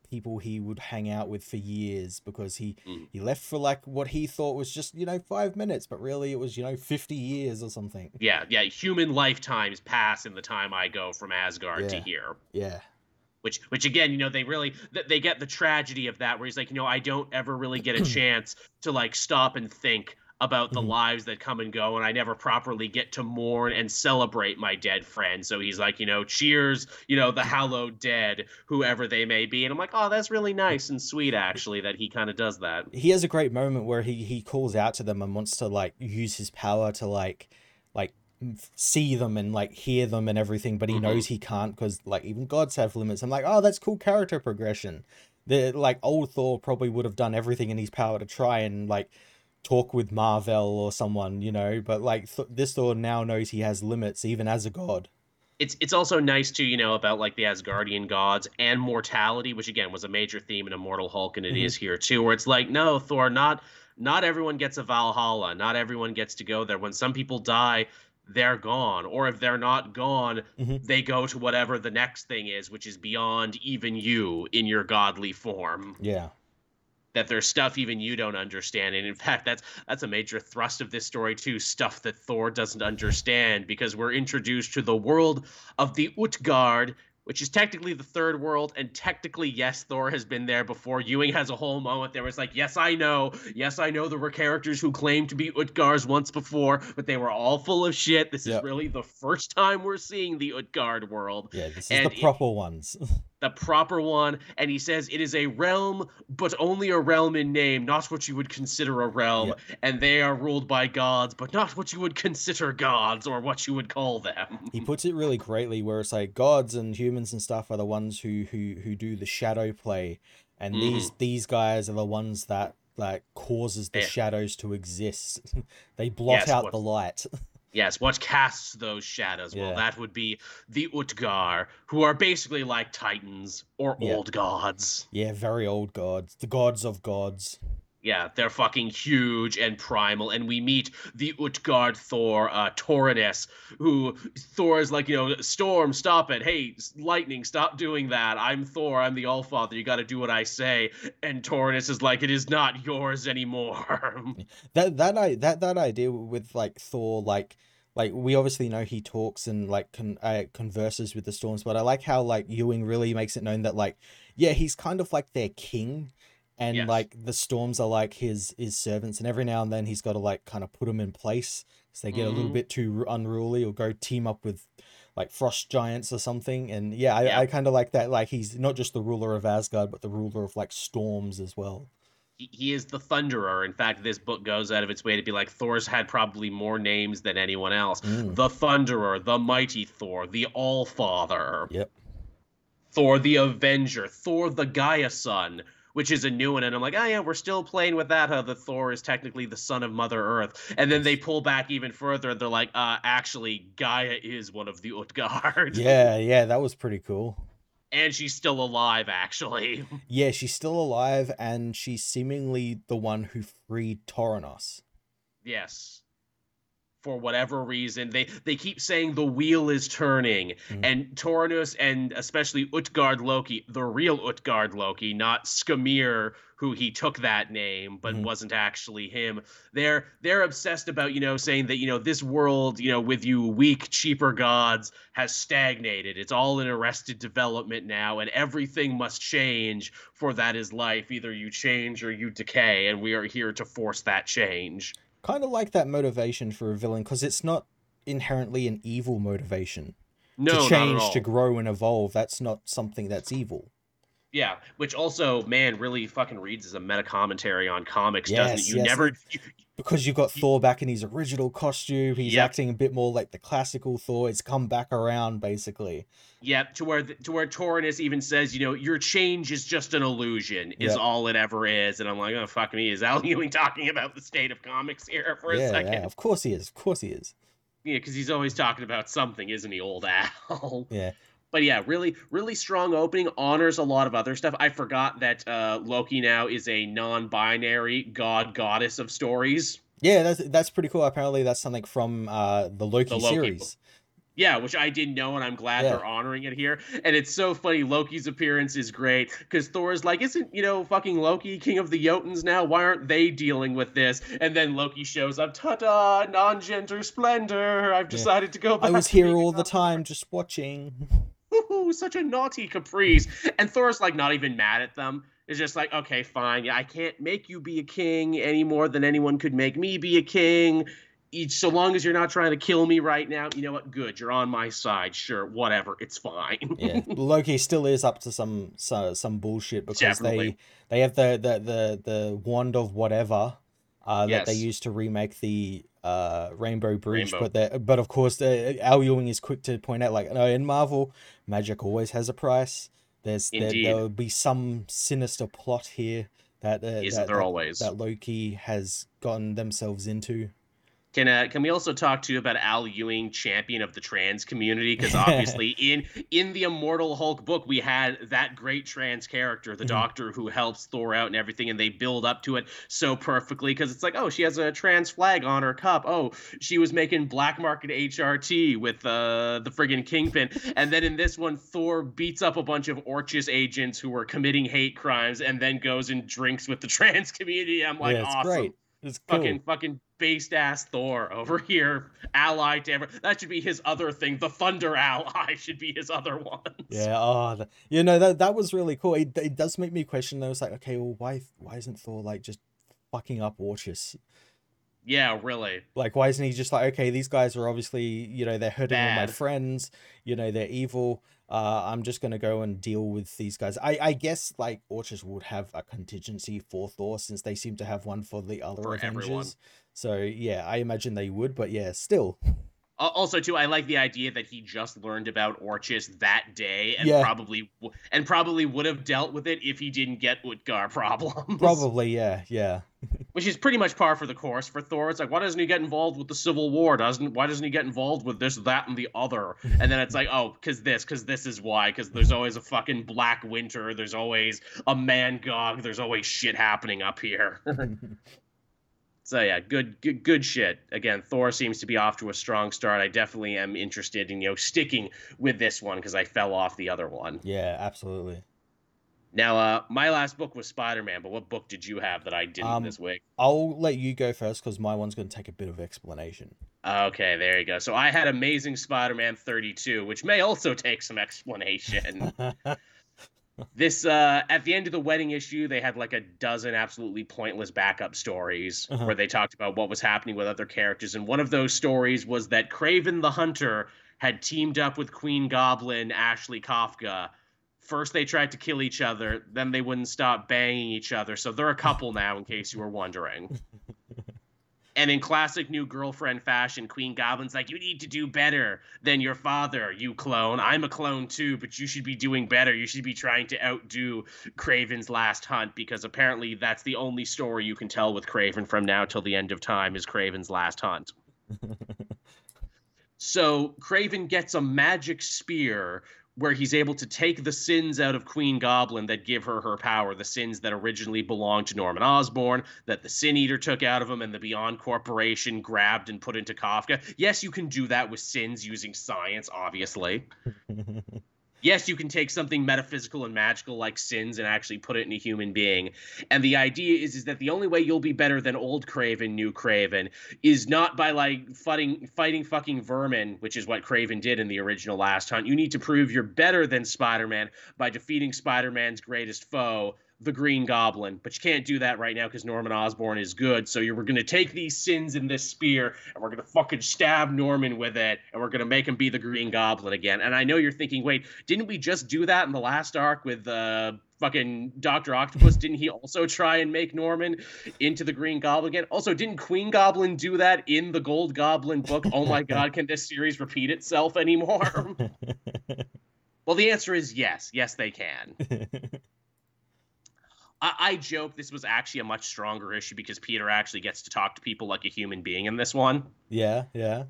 Speaker 2: people he would hang out with for years because he
Speaker 1: Mm.
Speaker 2: he left for like what he thought was just you know five minutes, but really it was you know fifty years or something.
Speaker 1: Yeah, yeah. Human lifetimes pass in the time I go from Asgard to here.
Speaker 2: Yeah,
Speaker 1: Which, which again, you know, they really they get the tragedy of that, where he's like, you know, I don't ever really get a chance to like stop and think about the
Speaker 2: Mhm.
Speaker 1: lives that come and go, and I never properly get to mourn and celebrate my dead friends. So he's like, you know, cheers, you know, the hallowed dead, whoever they may be, and I'm like, oh, that's really nice and sweet, actually, that he kind of does that.
Speaker 2: he has a great moment where he he calls out to them and wants to like use his power to like like see them and like hear them and everything but he
Speaker 1: Mhm.
Speaker 2: knows he can't because like even gods have limits i'm like oh that's cool character progression the like old thor probably would have done everything in his power to try and like talk with marvel or someone you know but like th- this thor now knows he has limits even as a god
Speaker 1: it's it's also nice to you know about like the Asgardian gods and mortality, which again was a major theme in Immortal Hulk, and it is
Speaker 2: Mhm.
Speaker 1: here too, where it's like, no, Thor, not not everyone gets a Valhalla, not everyone gets to go there. When some people die, they're gone, or if they're not gone,
Speaker 2: Mhm.
Speaker 1: they go to whatever the next thing is, which is beyond even you in your godly form.
Speaker 2: yeah
Speaker 1: that there's stuff even you don't understand and in fact that's that's a major thrust of this story too stuff that thor doesn't understand because we're introduced to the world of the utgard which is technically the third world, and technically, yes, Thor has been there before. Ewing has a whole moment there was like, yes, I know, yes, I know there were characters who claimed to be Utgars once before, but they were all full of shit. This yep. is really the first time we're seeing the Utgard world.
Speaker 2: Yeah, this is and the proper it, ones.
Speaker 1: the proper one, and he says it is a realm, but only a realm in name, not what you would consider a realm, yeah. and they are ruled by gods, but not what you would consider gods or what you would call them.
Speaker 2: He puts it really greatly, where it's like gods and humans and stuff are the ones who who who do the shadow play, and mm. these these guys are the ones that like causes the yeah. shadows to exist. they blot yes, out what... the light.
Speaker 1: Yes, what casts those shadows? Yeah. Well, that would be the Utgar, who are basically like titans or yeah. old gods.
Speaker 2: Yeah, very old gods. The gods of gods.
Speaker 1: Yeah, they're fucking huge and primal. And we meet the Utgard Thor, uh, Toranos, who Thor is like, you know, Storm, stop it. Hey, Lightning, stop doing that. I'm Thor. I'm the Allfather. You got to do what I say. And Toranos is like, it is not yours anymore.
Speaker 2: that that I that that idea with like Thor, like like we obviously know he talks and like con- uh, converses with the storms, but I like how like Ewing really makes it known that like yeah, he's kind of like their king and yes. like the storms are like his his servants and every now and then he's got to like kind of put them in place because they get mm-hmm. a little mm-hmm. bit too unruly or go team up with like frost giants or something and yeah i, yeah. I kind of like that like he's not just the ruler of asgard but the ruler of like storms as well
Speaker 1: he is the thunderer in fact this book goes out of its way to be like thor's had probably more names than anyone else mm. the thunderer the mighty thor the all father
Speaker 2: yep
Speaker 1: thor the avenger thor the gaia son which is a new one. And I'm like, oh yeah, we're still playing with that. How the Thor is technically the son of Mother Earth, and then they pull back even further. and They're like, uh, actually, Gaia is one of the Utgard.
Speaker 2: Yeah, yeah, that was pretty cool.
Speaker 1: And she's still alive, actually.
Speaker 2: Yeah, she's still alive, and she's seemingly the one who freed Toranos.
Speaker 1: Yes for whatever reason. They they keep saying the wheel is turning, mm-hmm. and Toranos and especially Utgard Loki, the real Utgard Loki, not Skrymir, who he took that name but mm-hmm. wasn't actually him. They're they're obsessed about you know saying that you know this world you know with you weak cheaper gods has stagnated. It's all in arrested development now, and everything must change. For that is life. Either you change or you decay, and we are here to force that change
Speaker 2: kind of like that motivation for a villain because it's not inherently an evil motivation.
Speaker 1: No,
Speaker 2: to change, to grow and evolve. That's not something that's evil.
Speaker 1: Yeah, which also, man, really fucking reads as a meta commentary on comics, yes, doesn't it? You yes. never, you,
Speaker 2: because you've got Thor back in his original costume. He's yep. acting a bit more like the classical Thor. It's come back around basically.
Speaker 1: Yep, to where to where Toranos even says, you know, your change is just an illusion, is yep. all it ever is. And I'm like, oh fuck me, is Al Ewing talking about the state of comics here for
Speaker 2: yeah,
Speaker 1: a second?
Speaker 2: Yeah, of course he is. Of course he is.
Speaker 1: Yeah, because he's always talking about something, isn't he, old Al?
Speaker 2: Yeah
Speaker 1: but yeah, really, really strong opening. Honors a lot of other stuff. I forgot that uh, Loki now is a non-binary god goddess of stories.
Speaker 2: Yeah, that's that's pretty cool. Apparently, that's something from uh, the Loki, the Loki series.
Speaker 1: Yeah, which I didn't know, and I'm glad yeah. they're honoring it here. And it's so funny. Loki's appearance is great because Thor's like, "Isn't you know fucking Loki king of the Jotuns now? Why aren't they dealing with this?" And then Loki shows up. Ta-da! Non-gender splendor. I've decided yeah. to go back.
Speaker 2: I was here all the time, just watching.
Speaker 1: Such a naughty caprice. And Thor's like not even mad at them. It's just like, okay, fine. Yeah, I can't make you be a king any more than anyone could make me be a king. So long as you're not trying to kill me right now, you know what? Good, you're on my side. Sure, whatever, it's fine.
Speaker 2: yeah, Loki still is up to some some, some bullshit because Definitely. they they have the the the the wand of whatever uh, yes. that they used to remake the uh, Rainbow Bridge, Rainbow. but but of course, the, Al Ewing is quick to point out like, no, in Marvel, magic always has a price. There's there, will be some sinister plot here that uh,
Speaker 1: Isn't
Speaker 2: that,
Speaker 1: there
Speaker 2: that,
Speaker 1: always
Speaker 2: that Loki has gotten themselves into.
Speaker 1: Can uh, can we also talk to you about Al Ewing, champion of the trans community? Because obviously, in in the Immortal Hulk book, we had that great trans character, the mm-hmm. Doctor, who helps Thor out and everything, and they build up to it so perfectly. Because it's like, oh, she has a trans flag on her cup. Oh, she was making black market HRT with uh, the friggin' Kingpin, and then in this one, Thor beats up a bunch of Orchis agents who were committing hate crimes, and then goes and drinks with the trans community. I'm like, yeah, awesome. Great.
Speaker 2: It's
Speaker 1: cool. fucking fucking based ass Thor over here, allied to ever. That should be his other thing. The Thunder ally should be his other one.
Speaker 2: Yeah. Oh, the, you know that that was really cool. It, it does make me question. though. It's like, okay, well, why why isn't Thor like just fucking up Orchis?
Speaker 1: Yeah, really.
Speaker 2: Like, why isn't he just like, okay, these guys are obviously, you know, they're hurting Bad. all my friends. You know, they're evil. Uh, I'm just gonna go and deal with these guys. I I guess like Orchis would have a contingency for Thor since they seem to have one for the other for Avengers. Everyone. So yeah, I imagine they would, but yeah, still.
Speaker 1: Also, too, I like the idea that he just learned about Orchis that day, and yeah. probably and probably would have dealt with it if he didn't get Utgard problems.
Speaker 2: Probably, yeah, yeah.
Speaker 1: Which is pretty much par for the course for Thor. It's like, why doesn't he get involved with the Civil War? Doesn't why doesn't he get involved with this, that, and the other? And then it's like, oh, because this, because this is why. Because there's always a fucking Black Winter. There's always a Man Mangog. There's always shit happening up here. So yeah, good, good, good shit. Again, Thor seems to be off to a strong start. I definitely am interested in you know sticking with this one because I fell off the other one.
Speaker 2: Yeah, absolutely.
Speaker 1: Now, uh, my last book was Spider Man, but what book did you have that I didn't um, this week?
Speaker 2: I'll let you go first because my one's going to take a bit of explanation.
Speaker 1: Okay, there you go. So I had Amazing Spider Man 32, which may also take some explanation. this uh at the end of the wedding issue they had like a dozen absolutely pointless backup stories uh-huh. where they talked about what was happening with other characters and one of those stories was that Kraven the Hunter had teamed up with Queen Goblin Ashley Kafka first they tried to kill each other then they wouldn't stop banging each other so they're a couple now in case you were wondering And in classic new girlfriend fashion, Queen Goblin's like, You need to do better than your father, you clone. I'm a clone too, but you should be doing better. You should be trying to outdo Kraven's last hunt because apparently that's the only story you can tell with Kraven from now till the end of time is Kraven's last hunt. so Kraven gets a magic spear where he's able to take the sins out of Queen Goblin that give her her power, the sins that originally belonged to Norman Osborn, that the Sin Eater took out of him and the Beyond Corporation grabbed and put into Kafka. Yes, you can do that with sins using science, obviously. yes, you can take something metaphysical and magical like sins and actually put it in a human being. And the idea is is that the only way you'll be better than old Kraven, new Kraven, is not by like fighting fighting fucking vermin, which is what Kraven did in the original Last Hunt. You need to prove you're better than Spider-Man by defeating Spider-Man's greatest foe, the Green Goblin, but you can't do that right now because Norman Osborn is good. So you're, we're going to take these sins in this spear and we're going to fucking stab Norman with it and we're going to make him be the Green Goblin again. And I know you're thinking, wait, didn't we just do that in the last arc with uh, fucking Doctor Octopus? didn't he also try and make Norman into the Green Goblin again? Also, didn't Queen Goblin do that in the Gold Goblin book? Oh my God, can this series repeat itself anymore? well, the answer is yes. Yes, they can. I, I joke this was actually a much stronger issue because Peter actually gets to talk to people like a human being in this one.
Speaker 2: Yeah, yeah.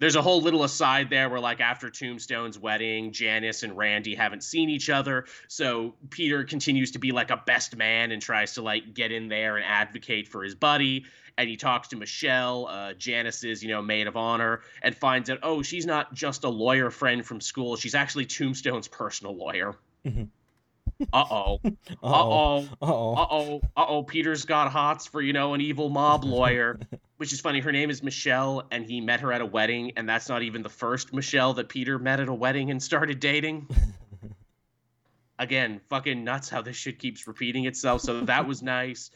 Speaker 1: There's a whole little aside there where like after tombstone's wedding janice and randy haven't seen each other. So peter continues to be like a best man and tries to like get in there and advocate for his buddy. And he talks to michelle uh, janice's you know maid of honor and finds out oh she's not just a lawyer friend from school. She's actually tombstone's personal lawyer. Mm-hmm. Uh oh. Uh oh. Uh oh. Uh oh. Peter's got hots for, you know, an evil mob lawyer, which is funny. Her name is Michelle, and he met her at a wedding, and that's not even the first Michelle that Peter met at a wedding and started dating. Again, fucking nuts how this shit keeps repeating itself. So that was nice.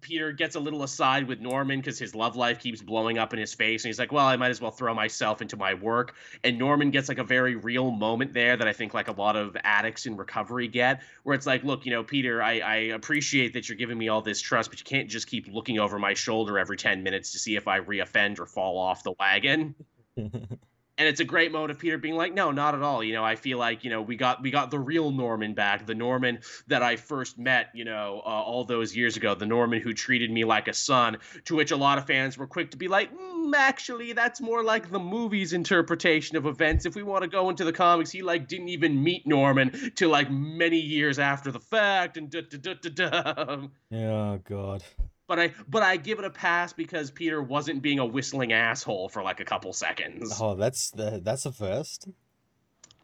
Speaker 1: Peter gets a little aside with Norman because his love life keeps blowing up in his face. And he's like, well, I might as well throw myself into my work. And Norman gets like a very real moment there that I think like a lot of addicts in recovery get, where it's like, look, you know, Peter, I, I appreciate that you're giving me all this trust, but you can't just keep looking over my shoulder every 10 minutes to see if I reoffend or fall off the wagon. and it's a great moment of Peter being like, "No, not at all." You know, I feel like you know we got we got the real Norman back, the Norman that I first met, you know, uh, all those years ago, the Norman who treated me like a son. To which a lot of fans were quick to be like, mm, "Actually, that's more like the movie's interpretation of events. If we want to go into the comics, he like didn't even meet Norman till like many years after the fact." And da da da da da.
Speaker 2: Oh God.
Speaker 1: But I but I give it a pass because Peter wasn't being a whistling asshole for like a couple seconds.
Speaker 2: Oh, that's the that's a first.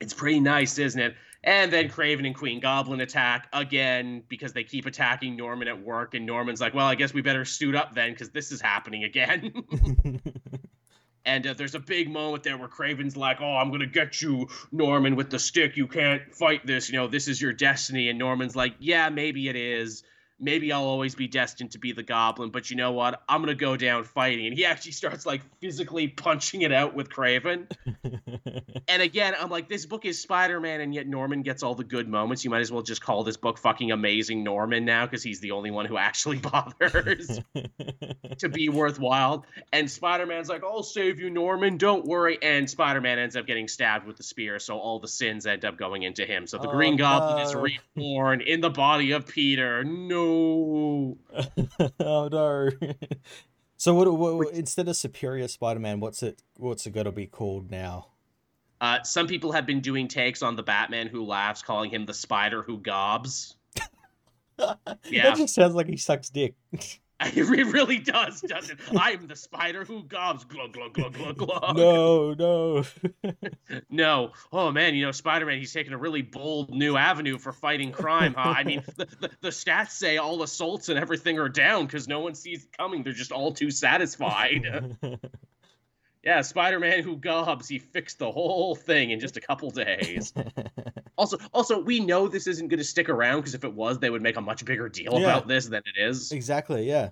Speaker 1: It's pretty nice, isn't it? And then Kraven and Queen Goblin attack again because they keep attacking Norman at work, and Norman's like, "Well, I guess we better suit up then because this is happening again." and uh, there's a big moment there where Kraven's like, "Oh, I'm gonna get you, Norman, with the stick. You can't fight this. You know, this is your destiny." And Norman's like, "Yeah, maybe it is." Maybe I'll always be destined to be the goblin, but you know what? I'm gonna go down fighting. And he actually starts like physically punching it out with Kraven. and again, I'm like, this book is Spider-Man, and yet Norman gets all the good moments. You might as well just call this book fucking amazing Norman now, because he's the only one who actually bothers to be worthwhile. And Spider-Man's like, I'll save you, Norman, don't worry. And Spider-Man ends up getting stabbed with the spear, so all the sins end up going into him. So the
Speaker 2: Oh,
Speaker 1: Green Goblin is
Speaker 2: no.
Speaker 1: reborn in the body of Peter. No.
Speaker 2: oh no. so what, what instead of Superior Spider-Man, what's it what's it gonna be called now?
Speaker 1: Uh, some people have been doing takes on the Batman who laughs, calling him the spider who gobs. Yeah.
Speaker 2: That just sounds like he sucks dick.
Speaker 1: It really does, doesn't it? I'm the spider who gobs. Glug, glug, glug, glug, glug.
Speaker 2: no, no.
Speaker 1: No. Oh, man, you know, Spider Man, he's taking a really bold new avenue for fighting crime, huh? I mean, the, the, the stats say all assaults and everything are down because no one sees it coming. They're just all too satisfied. yeah, Spider Man who gobs, he fixed the whole thing in just a couple days. Also, also, we know this isn't going to stick around because if it was, they would make a much bigger deal
Speaker 2: Yeah.
Speaker 1: about this than it is.
Speaker 2: exactly, yeah.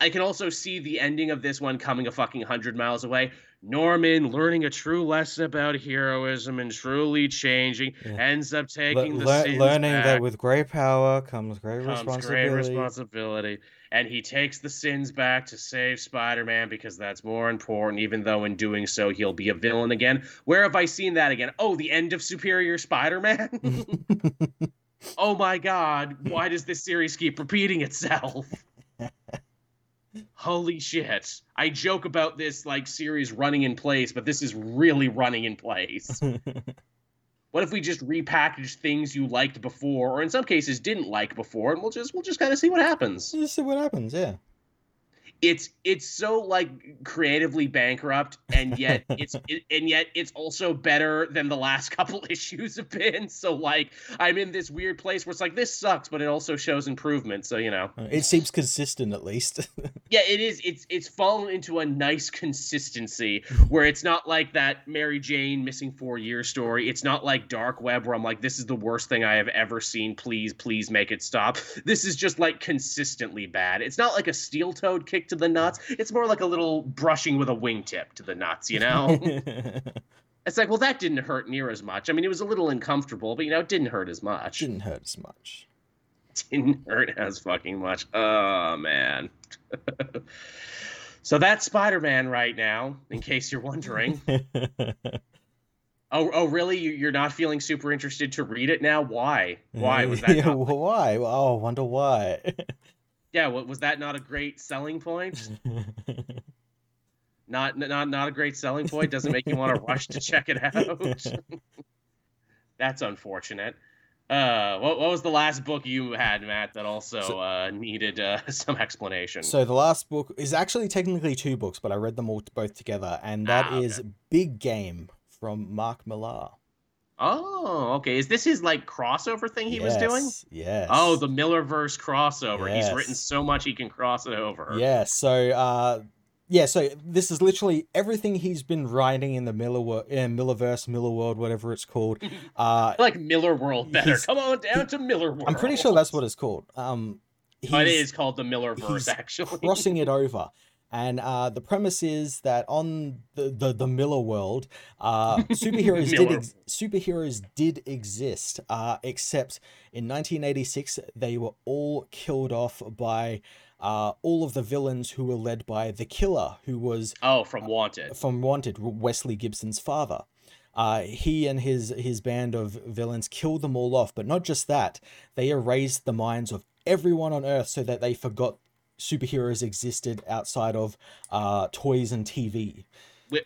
Speaker 1: I can also see the ending of this one coming a fucking hundred miles away. Norman learning a true lesson about heroism and truly changing
Speaker 2: Yeah.
Speaker 1: ends up
Speaker 2: Le-
Speaker 1: taking the
Speaker 2: lear-
Speaker 1: sins
Speaker 2: learning
Speaker 1: back,
Speaker 2: that with great power comes great
Speaker 1: comes
Speaker 2: responsibility.
Speaker 1: great responsibility, and he takes the sins back to save Spider-Man because that's more important. Even though in doing so he'll be a villain again. Where have I seen that again? Oh, the end of Superior Spider-Man. oh my God! Why does this series keep repeating itself? Holy shit. I joke about this like series running in place, but this is really running in place. what if we just repackage things you liked before or in some cases didn't like before and we'll just we'll just kind of see what happens.
Speaker 2: Just see what happens, yeah.
Speaker 1: It's it's so like creatively bankrupt and yet it's it, and yet it's also better than the last couple issues have been. So like I'm in this weird place where it's like this sucks but it also shows improvement. So you know.
Speaker 2: Uh, it seems consistent at least.
Speaker 1: Yeah, it is. It's it's fallen into a nice consistency where it's not like that Mary Jane missing four year story. It's not like Dark Web where I'm like, this is the worst thing I have ever seen. Please, please make it stop. This is just like consistently bad. It's not like a steel toed kick to the nuts. It's more like a little brushing with a wingtip to the nuts, you know? it's like, well, that didn't hurt near as much. I mean, it was a little uncomfortable, but you know, it didn't hurt as much.
Speaker 2: Didn't hurt as much.
Speaker 1: didn't hurt as fucking much. Oh man. so that's Spider-Man right now, in case you're wondering. Oh, oh, really? You, you're not feeling super interested to read it now? Why? Why was that?
Speaker 2: Yeah, why? Oh, I wonder why.
Speaker 1: Yeah, wa- was that not a great selling point? Not, not, not a great selling point. Doesn't make you want to rush to check it out. That's unfortunate. Uh, what, what was the last book you had, Matt, that also
Speaker 2: So-
Speaker 1: uh, needed uh, some explanation?
Speaker 2: so the last book is actually technically two books, but I read them all both together, and that
Speaker 1: Ah,
Speaker 2: is Big Game from Mark Millar.
Speaker 1: Oh, okay. Is this his like crossover thing he was doing?
Speaker 2: Yes, Yes.
Speaker 1: Oh, the Millarverse crossover. He's written so much he can cross it over.
Speaker 2: Yeah, so uh yeah, so this is literally everything he's been writing in the Millar uh, Millarverse, Millar World, whatever it's called. Uh
Speaker 1: I like Millar World better. Come on down to Millar World.
Speaker 2: I'm pretty sure that's what it's called. Um
Speaker 1: Oh, it
Speaker 2: he's
Speaker 1: called the
Speaker 2: Millarverse,
Speaker 1: actually.
Speaker 2: crossing it over. And uh, the premise is that on the, the, the Millar world, uh, superheroes did ex- superheroes did exist, uh, except in 1986 they were all killed off by uh, all of the villains who were led by the killer, who was
Speaker 1: oh from Wanted,
Speaker 2: from Wanted, Wesley Gibson's father. Uh, he and his his band of villains killed them all off, but not just that, they erased the minds of everyone on Earth so that they forgot superheroes existed outside of uh, toys and TV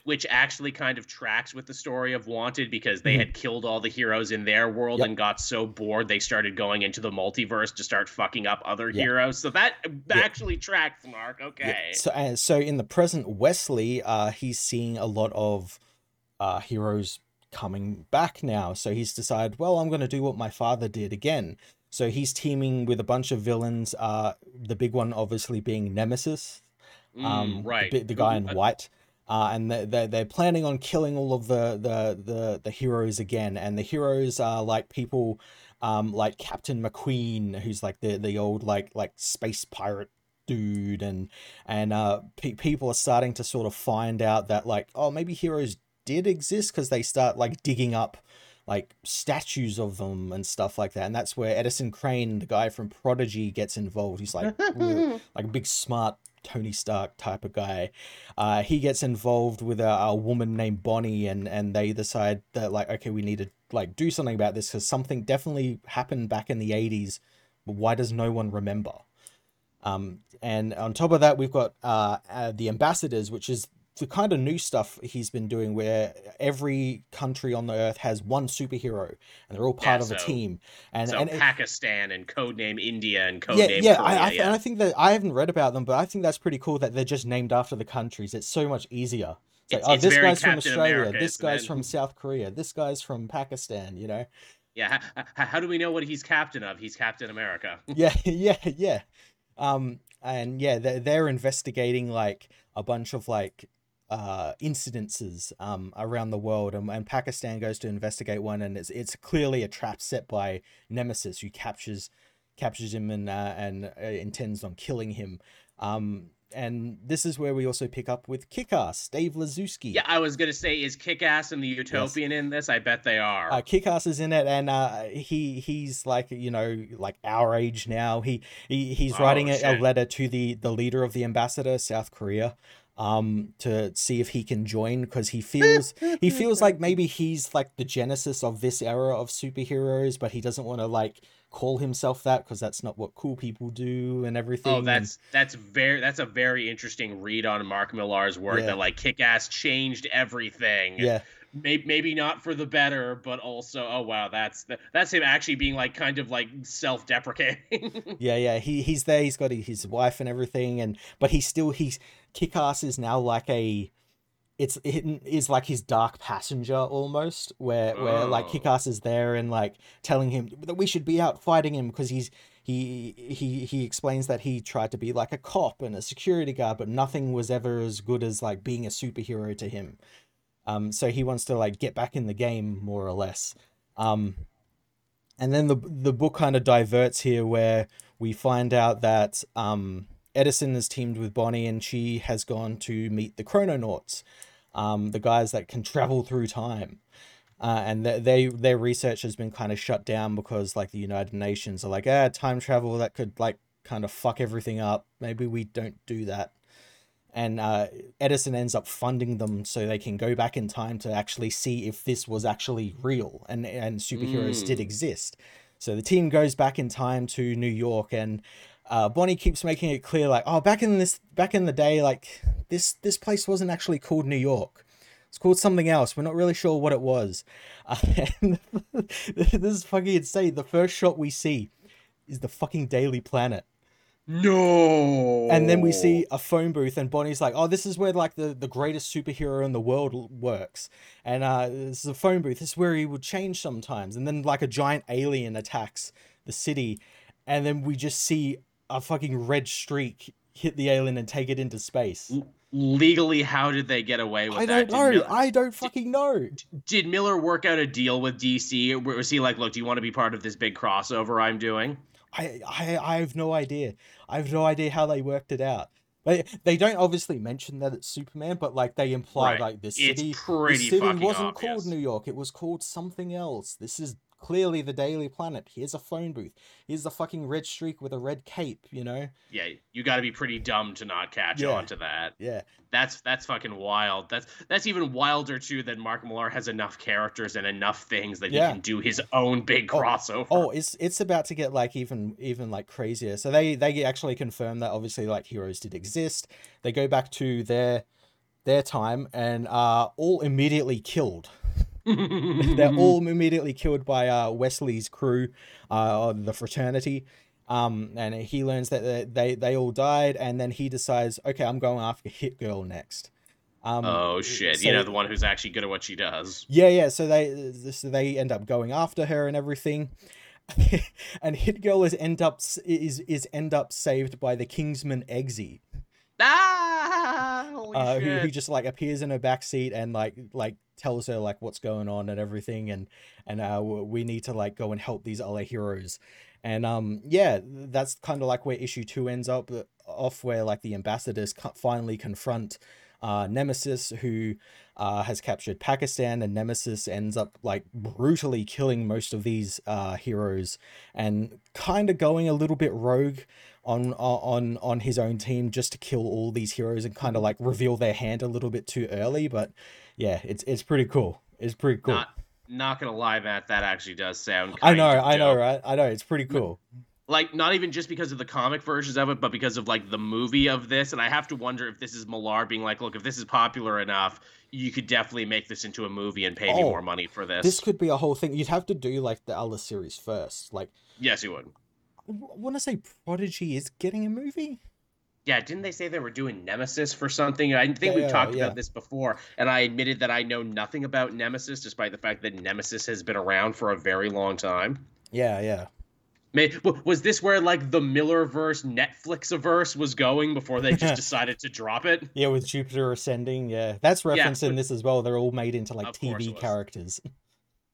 Speaker 1: which actually kind of tracks with the story of Wanted because they mm-hmm. had killed all the heroes in their world yep. and got so bored they started going into the multiverse to start fucking up other yep. heroes. So that yep. actually tracks, Mark. Okay.
Speaker 2: So, uh, so in the present, Wesley, uh, he's seeing a lot of uh, heroes coming back now. So he's decided, well, I'm going to do what my father did again. So he's teaming with a bunch of villains. Uh, the big one, obviously, being Nemesis.
Speaker 1: Mm, um, right.
Speaker 2: The, the guy in white uh, and they're, they're planning on killing all of the, the, the, the heroes again. And the heroes are like people um, like Captain McQueen, who's like the, the old like like space pirate dude, and and uh, pe- people are starting to sort of find out that like oh maybe heroes did exist because they start like digging up like statues of them and stuff like that. And that's where Edison Crane, the guy from Prodigy, gets involved. He's like like a big smart Tony Stark type of guy. Uh, he gets involved with a, a, woman named Bonnie, and and they decide that like, okay, we need to like do something about this because something definitely happened back in the '80s. But why does no one remember? Um, and on top of that, we've got uh, uh, the ambassadors, which is the kind of new stuff he's been doing where every country on the earth has one superhero and they're all part yeah, of so, a team. And,
Speaker 1: so
Speaker 2: and
Speaker 1: pakistan and codename india and codename
Speaker 2: yeah, yeah,
Speaker 1: Korea,
Speaker 2: I, I, yeah. and I think that i haven't read about them but i think that's pretty cool that they're just named after the countries. It's so much easier. It's, it's like it's oh this guy's Captain from australia America, this guy's it? from south korea this guy's from pakistan you know?
Speaker 1: Yeah how, how do we know what he's captain of? He's captain america.
Speaker 2: Yeah yeah yeah. Um and yeah they're, they're investigating like a bunch of like uh, incidences um, around the world, and, and Pakistan goes to investigate one, and it's it's clearly a trap set by Nemesis, who captures captures him and uh, and uh, intends on killing him. Um, and this is where we also pick up with Kickass, Dave Lizewski.
Speaker 1: Yeah, I was gonna say, is Kickass and the Utopian yes. in this? I bet they are.
Speaker 2: Uh, Kickass is in it, and uh, he he's like you know like our age now. He, he he's oh, writing a, a, letter to the the leader of the ambassador, South Korea, um to see if he can join because he feels he feels like maybe he's like the genesis of this era of superheroes but he doesn't want to like call himself that because that's not what cool people do and everything
Speaker 1: oh that's
Speaker 2: and...
Speaker 1: that's very that's a very interesting read on mark millar's work yeah. that like kick-ass changed everything
Speaker 2: yeah
Speaker 1: maybe maybe not for the better, but also oh wow, that's that's him actually being like kind of like self-deprecating.
Speaker 2: yeah, yeah, he he's there. He's got his wife and everything, and but he still he's Kickass is now like a it's it is like his dark passenger almost where where oh. like Kickass is there and like telling him that we should be out fighting him because he's he he he explains that he tried to be like a cop and a security guard but nothing was ever as good as like being a superhero to him um, so he wants to like get back in the game more or less. Um, and then the the book kind of diverts here where we find out that um, Edison is teamed with Bonnie and she has gone to meet the Chrononauts, um, the guys that can travel through time. Uh, and th- they their research has been kind of shut down because like the United Nations are like, ah, time travel that could like kind of fuck everything up. Maybe we don't do that and uh, Edison ends up funding them so they can go back in time to actually see if this was actually real and and superheroes mm. did exist. So the team goes back in time to New York, and uh, Bonnie keeps making it clear, like, oh, back in this back in the day, like this this place wasn't actually called New York. It's called something else. We're not really sure what it was. Uh, this is fucking insane. The first shot we see is the fucking Daily Planet.
Speaker 1: No.
Speaker 2: And then we see a phone booth, and Bonnie's like, "Oh, this is where like the, the greatest superhero in the world works." And uh, this is a phone booth. This is where he would change sometimes. And then like a giant alien attacks the city, and then we just see a fucking red streak hit the alien and take it into space.
Speaker 1: Legally, how did they get away with
Speaker 2: I
Speaker 1: that?
Speaker 2: I don't know. Millar, I don't fucking did, know.
Speaker 1: Did Millar work out a deal with DC? Was he like, "Look, do you want to be part of this big crossover I'm doing?"
Speaker 2: I, I I have no idea. I have no idea how they worked it out. They they don't obviously mention that it's Superman, but like they imply right. like the city, it's pretty the city wasn't
Speaker 1: obvious.
Speaker 2: called New York. It was called something else. This is clearly the Daily Planet. Here's a phone booth. Here's the fucking red streak with a red cape. You know?
Speaker 1: Yeah, you got to be pretty dumb to not catch
Speaker 2: Yeah.
Speaker 1: on to that.
Speaker 2: Yeah.
Speaker 1: That's that's fucking wild. That's that's even wilder too that Mark Millar has enough characters and enough things that
Speaker 2: Yeah.
Speaker 1: he can do his own big
Speaker 2: Oh,
Speaker 1: crossover.
Speaker 2: Oh, it's it's about to get like even even like crazier. So they they actually confirm that obviously like heroes did exist. They go back to their their time and are all immediately killed. They're all immediately killed by uh, Wesley's crew, uh, the fraternity. Um, and he learns that they, they they all died, and then he decides, okay, I'm going after Hit Girl next. Um,
Speaker 1: Oh shit!
Speaker 2: so-
Speaker 1: you know the one who's actually good at what she does.
Speaker 2: yeah, yeah. So they so they end up going after her and everything, and Hit Girl is end up is is end up saved by the Kingsman Eggsy,
Speaker 1: Ah!
Speaker 2: Uh, who,
Speaker 1: shit!
Speaker 2: who just like appears in her back seat and like like tells her like what's going on and everything, and and uh, we need to like go and help these other heroes, and um yeah, that's kind of like where issue two ends up uh, off, where like the ambassadors finally confront uh, Nemesis, who uh, has captured Pakistan, and Nemesis ends up like brutally killing most of these uh, heroes, and kind of going a little bit rogue on on on his own team just to kill all these heroes and kind of mm-hmm. like reveal their hand a little bit too early. But yeah, it's it's pretty cool. It's pretty cool.
Speaker 1: Not not gonna lie, Matt. That actually does sound.
Speaker 2: I know, I know, right? I know. It's pretty cool.
Speaker 1: Like not even just because of the comic versions of it, but because of like the movie of this. And I have to wonder if this is Millar being like, look, if this is popular enough, you could definitely make this into a movie and pay me
Speaker 2: Oh,
Speaker 1: more money for this.
Speaker 2: This could be a whole thing. You'd have to do like the other series first. Like,
Speaker 1: Yes, you would.
Speaker 2: I want to say Prodigy is getting a movie.
Speaker 1: Yeah, didn't they say they were doing Nemesis for something? I think we've
Speaker 2: Yeah,
Speaker 1: talked
Speaker 2: yeah.
Speaker 1: about this before, and I admitted that I know nothing about Nemesis, despite the fact that Nemesis has been around for a very long time.
Speaker 2: Yeah, yeah.
Speaker 1: May, was this where like the Millarverse, Netflixiverse was going before they just decided to drop it?
Speaker 2: Yeah, with Jupiter Ascending, yeah. That's referenced in
Speaker 1: but-
Speaker 2: this as well. They're all made into like
Speaker 1: Of course it
Speaker 2: TV characters.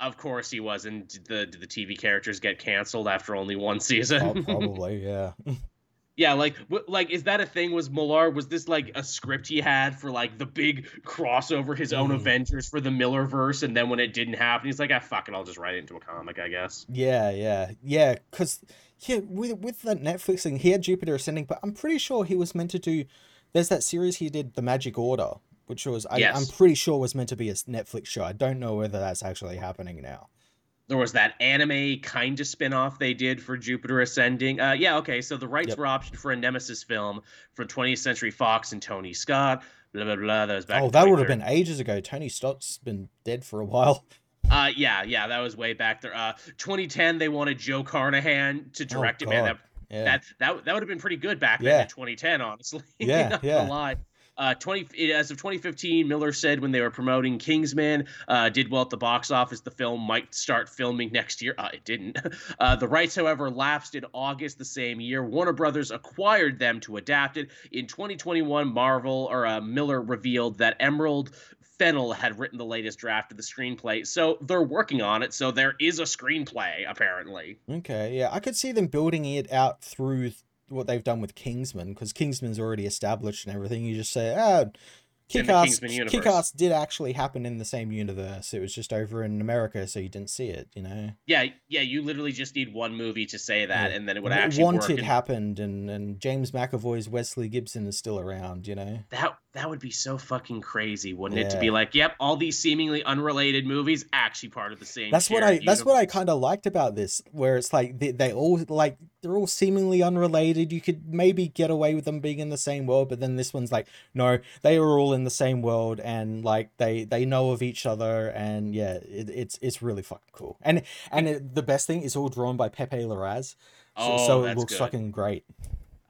Speaker 1: Of course he was, and did the did the TV characters get canceled after only one season?
Speaker 2: Oh, probably, yeah.
Speaker 1: yeah, like w- like is that a thing? Was Millar was this like a script he had for like the big crossover, his own
Speaker 2: Mm.
Speaker 1: Avengers for the Millar verse, and then when it didn't happen, he's like, ah, fuck it, I'll just write it into a comic, I guess.
Speaker 2: Yeah, yeah, yeah. Because yeah, with with the Netflix thing, he had Jupiter Ascending, but I'm pretty sure he was meant to do. There's that series he did, The Magic Order, which was I, I'm pretty sure was meant to be a Netflix show. I don't know whether that's actually happening now.
Speaker 1: There was that anime kind of spin-off they did for Jupiter Ascending. Uh, yeah, okay, so the rights
Speaker 2: Yep.
Speaker 1: were optioned for a Nemesis film from 20th Century Fox and Tony Scott. Blah blah blah. That was back.
Speaker 2: oh, that would have been ages ago. Tony Scott's been dead for a while.
Speaker 1: Uh, yeah, yeah, that was way back there. Uh, 2010, they wanted Joe Carnahan to direct it. Man,
Speaker 2: Oh,
Speaker 1: that
Speaker 2: Yeah.
Speaker 1: that that, that would have been pretty good back then in 2010, honestly.
Speaker 2: Yeah,
Speaker 1: Not
Speaker 2: yeah.
Speaker 1: lie. Uh, 20 as of 2015, Millar said when they were promoting Kingsman, uh, did well at the box office. The film might start filming next year. Uh, it didn't. Uh, the rights, however, lapsed in August the same year. Warner Brothers acquired them to adapt it. In 2021, Marvel or uh, Millar revealed that Emerald Fennell had written the latest draft of the screenplay. So they're working on it. So there is a screenplay apparently.
Speaker 2: Okay, yeah, I could see them building it out through th- what they've done with Kingsman, because Kingsman's already established and everything. You just say, ah, Kick-Ass, Kick-Ass did actually happen in the same universe. It was just over in America, so you didn't see it, you know.
Speaker 1: Yeah, yeah. You literally just need one movie to say that,
Speaker 2: Yeah.
Speaker 1: and then it would actually work.
Speaker 2: Wanted
Speaker 1: and
Speaker 2: happened, and and James McAvoy's Wesley Gibson is still around, you know.
Speaker 1: that that would be so fucking crazy, wouldn't it? To be like, yep, all these seemingly unrelated movies actually part of the same.
Speaker 2: That's what I.
Speaker 1: shared
Speaker 2: That's what I kind of liked about this, where it's like they, they all like they're all seemingly unrelated. You could maybe get away with them being in the same world, but then this one's like, no, they are all in the same world, and like they they know of each other, and yeah, it, it's it's really fucking cool. And and it, the best thing is all drawn by Pepe Larraz, so,
Speaker 1: Oh,
Speaker 2: so it looks
Speaker 1: good.
Speaker 2: fucking great.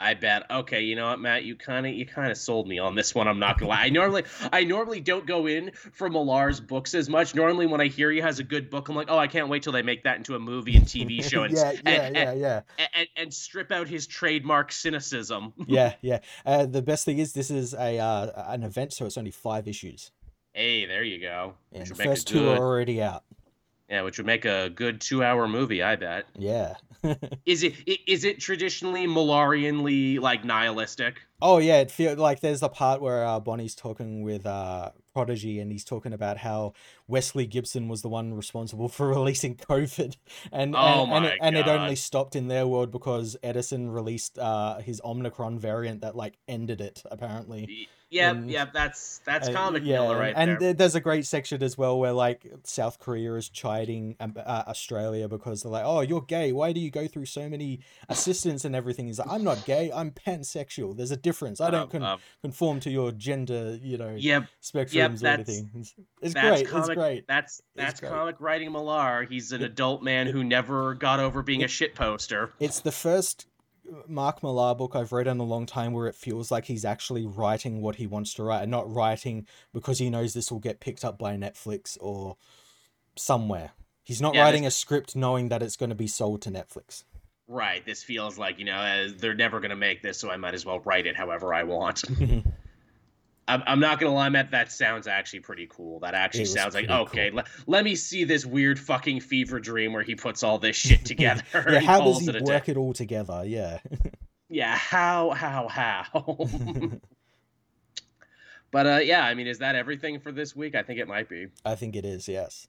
Speaker 1: I bet. Okay, you know what, Matt? You kind of you kind of sold me on this one. I'm not gonna lie. I normally I normally don't go in for Millar's books as much. Normally, when I hear he has a good book, I'm like, oh, I can't wait till they make that into a movie and TV show and
Speaker 2: yeah, yeah,
Speaker 1: and,
Speaker 2: yeah, yeah.
Speaker 1: and, and, and strip out his trademark cynicism.
Speaker 2: yeah, yeah. Uh, the best thing is this is a uh, an event, so it's only five issues,
Speaker 1: Hey, there you go.
Speaker 2: and the
Speaker 1: would make a
Speaker 2: first two
Speaker 1: good,
Speaker 2: are already out.
Speaker 1: yeah, which would make a good two-hour movie. I bet.
Speaker 2: Yeah.
Speaker 1: Is it is it traditionally Millarianly like nihilistic?
Speaker 2: Oh yeah, it feel like there's the part where uh, Bonnie's talking with uh, Prodigy, and he's talking about how Wesley Gibson was the one responsible for releasing COVID, and
Speaker 1: Oh
Speaker 2: and and it, and it only stopped in their world because Edison released uh, his Omicron variant that like ended it apparently.
Speaker 1: Yep,
Speaker 2: And-
Speaker 1: yep. That's that's
Speaker 2: Uh,
Speaker 1: comic
Speaker 2: yeah,
Speaker 1: Millar right
Speaker 2: and
Speaker 1: there.
Speaker 2: there- there's a great section as well where like South Korea is chiding um, uh, Australia because they're like, "Oh, you're gay. Why do you go through so many assistants and everything?" He's like, "I'm not gay. I'm pansexual. There's a difference. I don't
Speaker 1: Um,
Speaker 2: con-
Speaker 1: um,
Speaker 2: conform to your gender, you know,
Speaker 1: yep,
Speaker 2: spectrums or anything." It's, it's
Speaker 1: that's
Speaker 2: great.
Speaker 1: comic.
Speaker 2: It's great.
Speaker 1: That's that's comic writing Millar. He's an adult man who never got over being a shit poster.
Speaker 2: It's the first Mark Millar book I've read in a long time where it feels like he's actually writing what he wants to write and not writing because he knows this will get picked up by Netflix or somewhere. He's not
Speaker 1: Yeah,
Speaker 2: writing a script knowing that it's going to be sold to Netflix.
Speaker 1: Right. This feels like you know they're never gonna make this, so I might as well write it however I want. I'm, I'm not gonna lie, Matt. That sounds actually pretty cool. That actually sounds like okay. Le- let me see this weird fucking fever dream where he puts all this shit together.
Speaker 2: yeah, how does he
Speaker 1: it
Speaker 2: work it all together? Yeah.
Speaker 1: Yeah, how, how, how? but uh, yeah, I mean, is that everything for this week? I think it might be.
Speaker 2: I think it is, yes.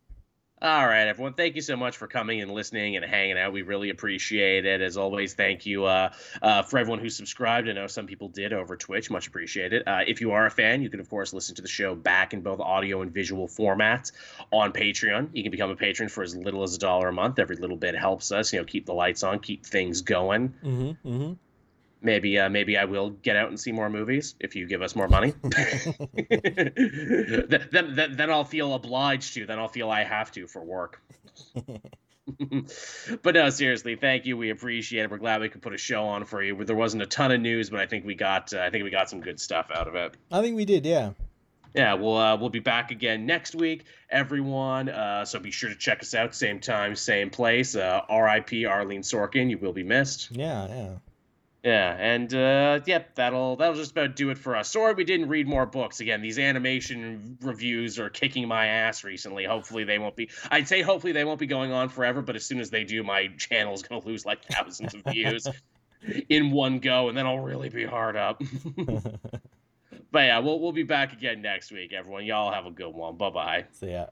Speaker 1: All right, everyone. Thank you so much for coming and listening and hanging out. We really appreciate it. As always, thank you uh, uh, for everyone who subscribed. I know some people did over Twitch. Much appreciated. Uh, if you are a fan, you can, of course, listen to the show back in both audio and visual formats on Patreon. You can become a patron for as little as a dollar a month. Every little bit helps us, you know, keep the lights on, keep things going.
Speaker 2: Mm-hmm. Mm-hmm.
Speaker 1: Maybe, uh, maybe I will get out and see more movies if you give us more money. then, then, then I'll feel obliged to. Then I'll feel I have to for work. but no, seriously, thank you. We appreciate it. We're glad we could put a show on for you. There wasn't a ton of news, but I think we got uh, I think we got some good stuff out of it.
Speaker 2: I think we did, yeah.
Speaker 1: Yeah, we'll uh, we'll be back again next week, everyone. Uh, so be sure to check us out, same time, same place. Uh, R.I.P. Arleen Sorkin. You will be missed.
Speaker 2: Yeah, yeah.
Speaker 1: Yeah, and uh, yep, that'll that'll just about do it for us. Sorry we didn't read more books. Again, these animation reviews are kicking my ass recently. Hopefully they won't be. I'd say hopefully they won't be going on forever, but as soon as they do, my channel's gonna lose like thousands of views in one go, and then I'll really be hard up. but yeah, we'll we'll be back again next week, everyone. Y'all have a good one. Bye bye.
Speaker 2: so yeah.